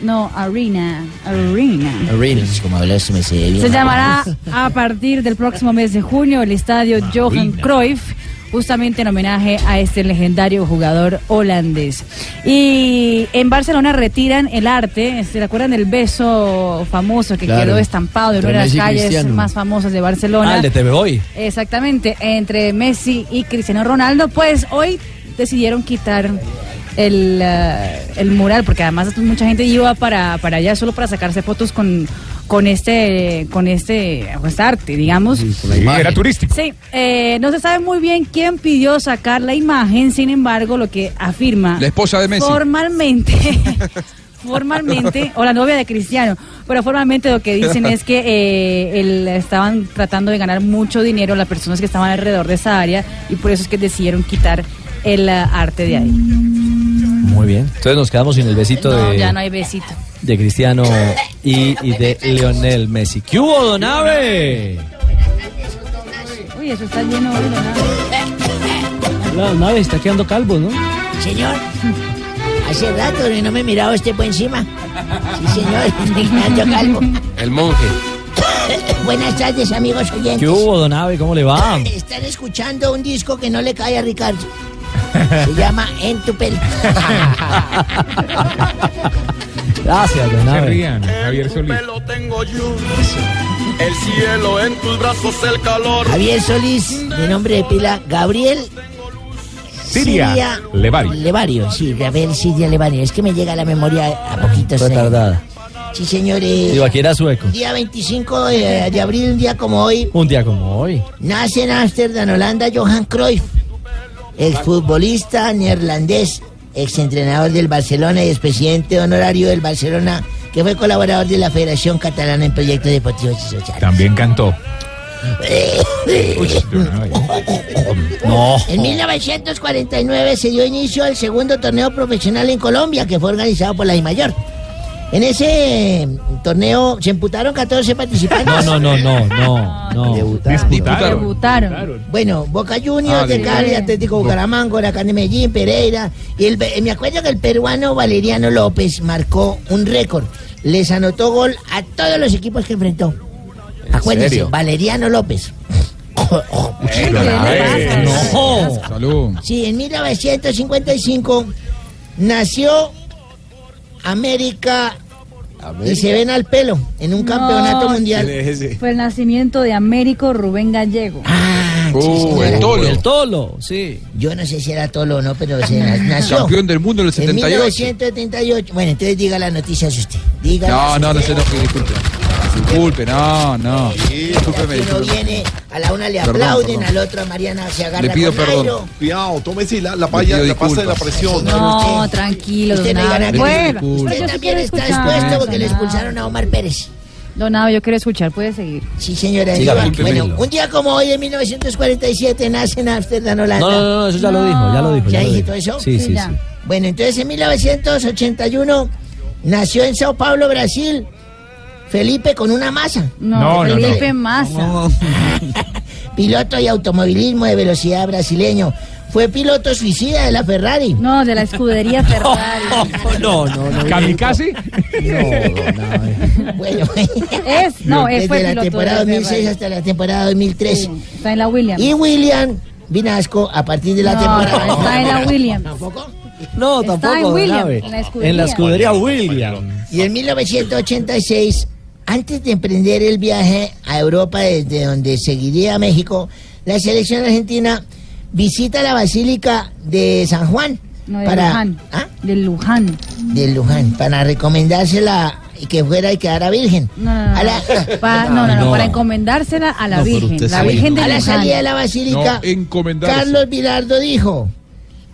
no, Arena, Arena. Arenas, como hablaste, me sé bien. Se llamará a partir del próximo mes de junio el estadio Johan Cruyff, justamente en homenaje a este legendario jugador holandés. Y en Barcelona retiran el arte, ¿se acuerdan del beso famoso que Claro. quedó estampado en una de las Messi calles Cristiano. más famosas de Barcelona? Ah, el de TV Hoy. Exactamente, entre Messi y Cristiano Ronaldo, pues hoy decidieron quitar el, eh, el mural, porque además mucha gente iba para, para allá solo para sacarse fotos con, con este con este pues, arte, digamos. Sí, era turístico. Sí, eh, no se sabe muy bien quién pidió sacar la imagen, sin embargo, lo que afirma La esposa de Messi. formalmente [laughs] formalmente, o la novia de Cristiano, pero formalmente lo que dicen es que eh, el- estaban tratando de ganar mucho dinero las personas que estaban alrededor de esa área y por eso es que decidieron quitar el eh, arte de ahí. Muy bien. Entonces nos quedamos sin el besito No, de, ya no hay besito. de Cristiano y, y de Lionel Messi. ¿Qué hubo, Donave? Uy, eso está lleno de La nave está quedando calvo, ¿no? Señor, hace rato que no me he mirado este por encima. Sí, señor, [laughs] calvo. El monje. [laughs] Buenas tardes, amigos oyentes. ¿Qué hubo, Donave? ¿Cómo le va? Están escuchando un disco que no le cae a Ricardo. [laughs] Se llama En tu [laughs] pelo. Gracias, Se Donave. rían, Javier Solís. tengo yo. El cielo en tus brazos, el calor. Javier Solís, de nombre de pila, Gabriel Siria Levario. Levario, sí, Gabriel Siria Levario. Es que me llega a la memoria a poquitos. eh. Retardada. Sí, señores. Tibaquira sueco. Día 25 de, de abril, un día como hoy, Un día como hoy. nace en Ámsterdam, Holanda, Johan Cruyff, exfutbolista neerlandés, exentrenador del Barcelona y expresidente honorario del Barcelona, que fue colaborador de la Federación Catalana en proyectos deportivos y sociales. También cantó. No. En 1949 se dio inicio al segundo torneo profesional en Colombia, que fue organizado por la DIMAYOR. En ese torneo se imputaron 14 participantes. No, no, no, no, no, no. Debutaron. Bueno, Boca Juniors Ah, de. Cali, Atlético Bucaramanga, Huracán de Medellín, Pereira. Y el, me acuerdo que el peruano Valeriano López marcó un récord. Les anotó gol a todos los equipos que enfrentó. Acuérdense, serio? Valeriano López. No. Salud. Sí, en 1955 nació América, y se ven al pelo en un campeonato mundial. Fue el nacimiento de Américo Rubén Gallego. Ah, sí, Uh, el Tolo. El Tolo, sí. Yo no sé si era Tolo o no, pero se na- [laughs] nació. Campeón del mundo en el En 78. 1978. Bueno, entonces diga las noticias usted. Diga No, no, no se enoje, disculpe. Disculpe, no, no. Discúlpeme, Uno discúlpeme. viene, a la una le Perdón, aplauden, perdón. al otro a Mariana se agarra Le pido con perdón. Nairo. Cuidado, tómese la, la, Le paya, pido la pasta de la disculpas. presión. No, tranquilo, Usted don no diga Abe. nada. Bueno, disculpe. Usted yo sí también quiero está escuchar. expuesto porque le expulsaron a Omar Pérez. Don Abe, yo quiero escuchar, puede seguir. Sí, señora. Siga, Iván. discúlpeme. Bueno, un día como hoy, en 1947, nace en Ámsterdam, Holanda. No, no, no, eso ya lo dijo, ya lo dijo. ¿Ya lo dije dijo. todo eso? Sí, sí, ya. sí. Bueno, entonces en 1981 nació en Sao Paulo, Brasil, Felipe con una masa. No, No, no, Felipe no. Massa. [laughs] Piloto y automovilismo de velocidad brasileño. Fue piloto suicida de la Ferrari. No, de la escudería [laughs] Ferrari. No, no, no. ¿Kamikaze? Bueno, [laughs] Es, no, es desde fue la piloto temporada de 2006 Ferrari. hasta la temporada 2003. Sí, Está en la Williams. Y William Vinasco, a partir de la No, temporada. no, está en la Williams. ¿Tampoco? No, Está tampoco. en don Williams, Abe. en la escudería. En la escudería Williams. Y en 1986, antes de emprender el viaje a Europa desde donde seguiría a México, la selección argentina visita la Basílica de San Juan. No, de para, Luján. ¿Ah? De Luján. De Luján, para recomendársela y que fuera y quedara virgen. No, no, no. A la, Pa- [laughs] no, no, no, No. para encomendársela a la Virgen. La. Virgen de a la salida de la basílica. Carlos Vilardo dijo,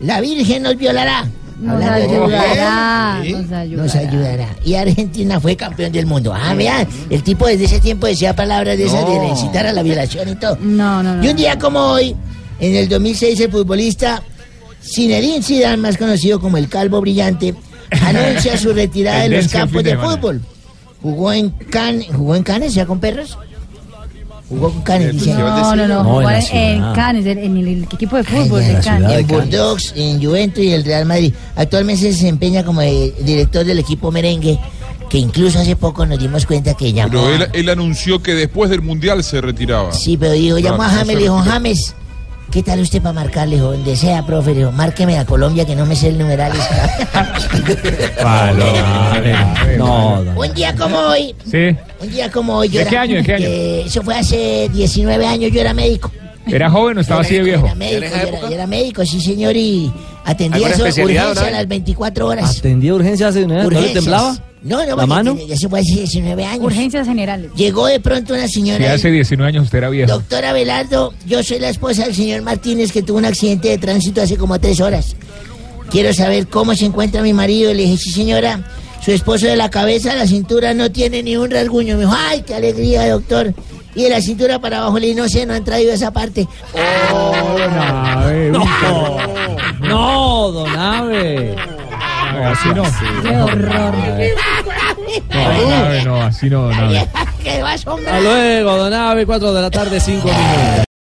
la Virgen nos violará. Nos ayudará, ¿Sí? nos ayudará. Nos ayudará. Y Argentina fue campeón del mundo. Ah, vean, el tipo desde ese tiempo decía palabras de esas de incitar a la violación y todo. No, no, no. Y un día como hoy, en el 2006, el futbolista Zinedine Zidane, más conocido como el Calvo Brillante, [laughs] anuncia su retirada de los campos de fútbol. Jugó en Cannes, jugó en Cannes ya con perros. Jugó con Cannes, dice. No, no, no, No, jugó en en, en. Cannes, en, en el equipo de fútbol de ciudad. En. Bordeaux, en Juventus y el Real Madrid. Actualmente se desempeña como director del equipo merengue, que incluso hace poco nos dimos cuenta que llamó. Pero él, él anunció que después del mundial se retiraba. Sí, pero digo, llamó a James, le dijo. James, ¿qué tal usted para marcarle? Dijo, donde sea, profe, le dijo, márqueme a Colombia que no me sé el numeral. [laughs] No, un día como hoy, Sí. Un día como hoy. yo ¿De qué año, de qué año? eh, eso fue hace 19 años, yo era médico. ¿Era joven o estaba así de viejo? Era médico, yo era, yo era médico, sí señor, y atendía ¿Alguna eso, urgencia a las 24 horas. ¿Atendía urgencias? ¿No le temblaba? No, no, ¿La mano? tenía- Eso fue hace 19 años. Urgencias generales. Llegó de pronto una Sí, señora. hace ahí, 19 años usted era viejo. Doctora Velardo, yo soy la esposa del señor Martínez que tuvo un accidente de tránsito hace como tres horas. Quiero saber cómo se encuentra mi marido. Le dije, sí señora, su esposo de la cabeza a la cintura no tiene ni un rasguño. Me dijo, ay, qué alegría, doctor. Y de la cintura para abajo le dije, no sé, no han traído esa parte. Abe, No, no, don Abe. No, así no. Qué horror. No, Abe, no, así no, no. Abe. [laughs] ¡Qué vas, hombre! Hasta luego, don Abe, 4 de la tarde, 5 minutos.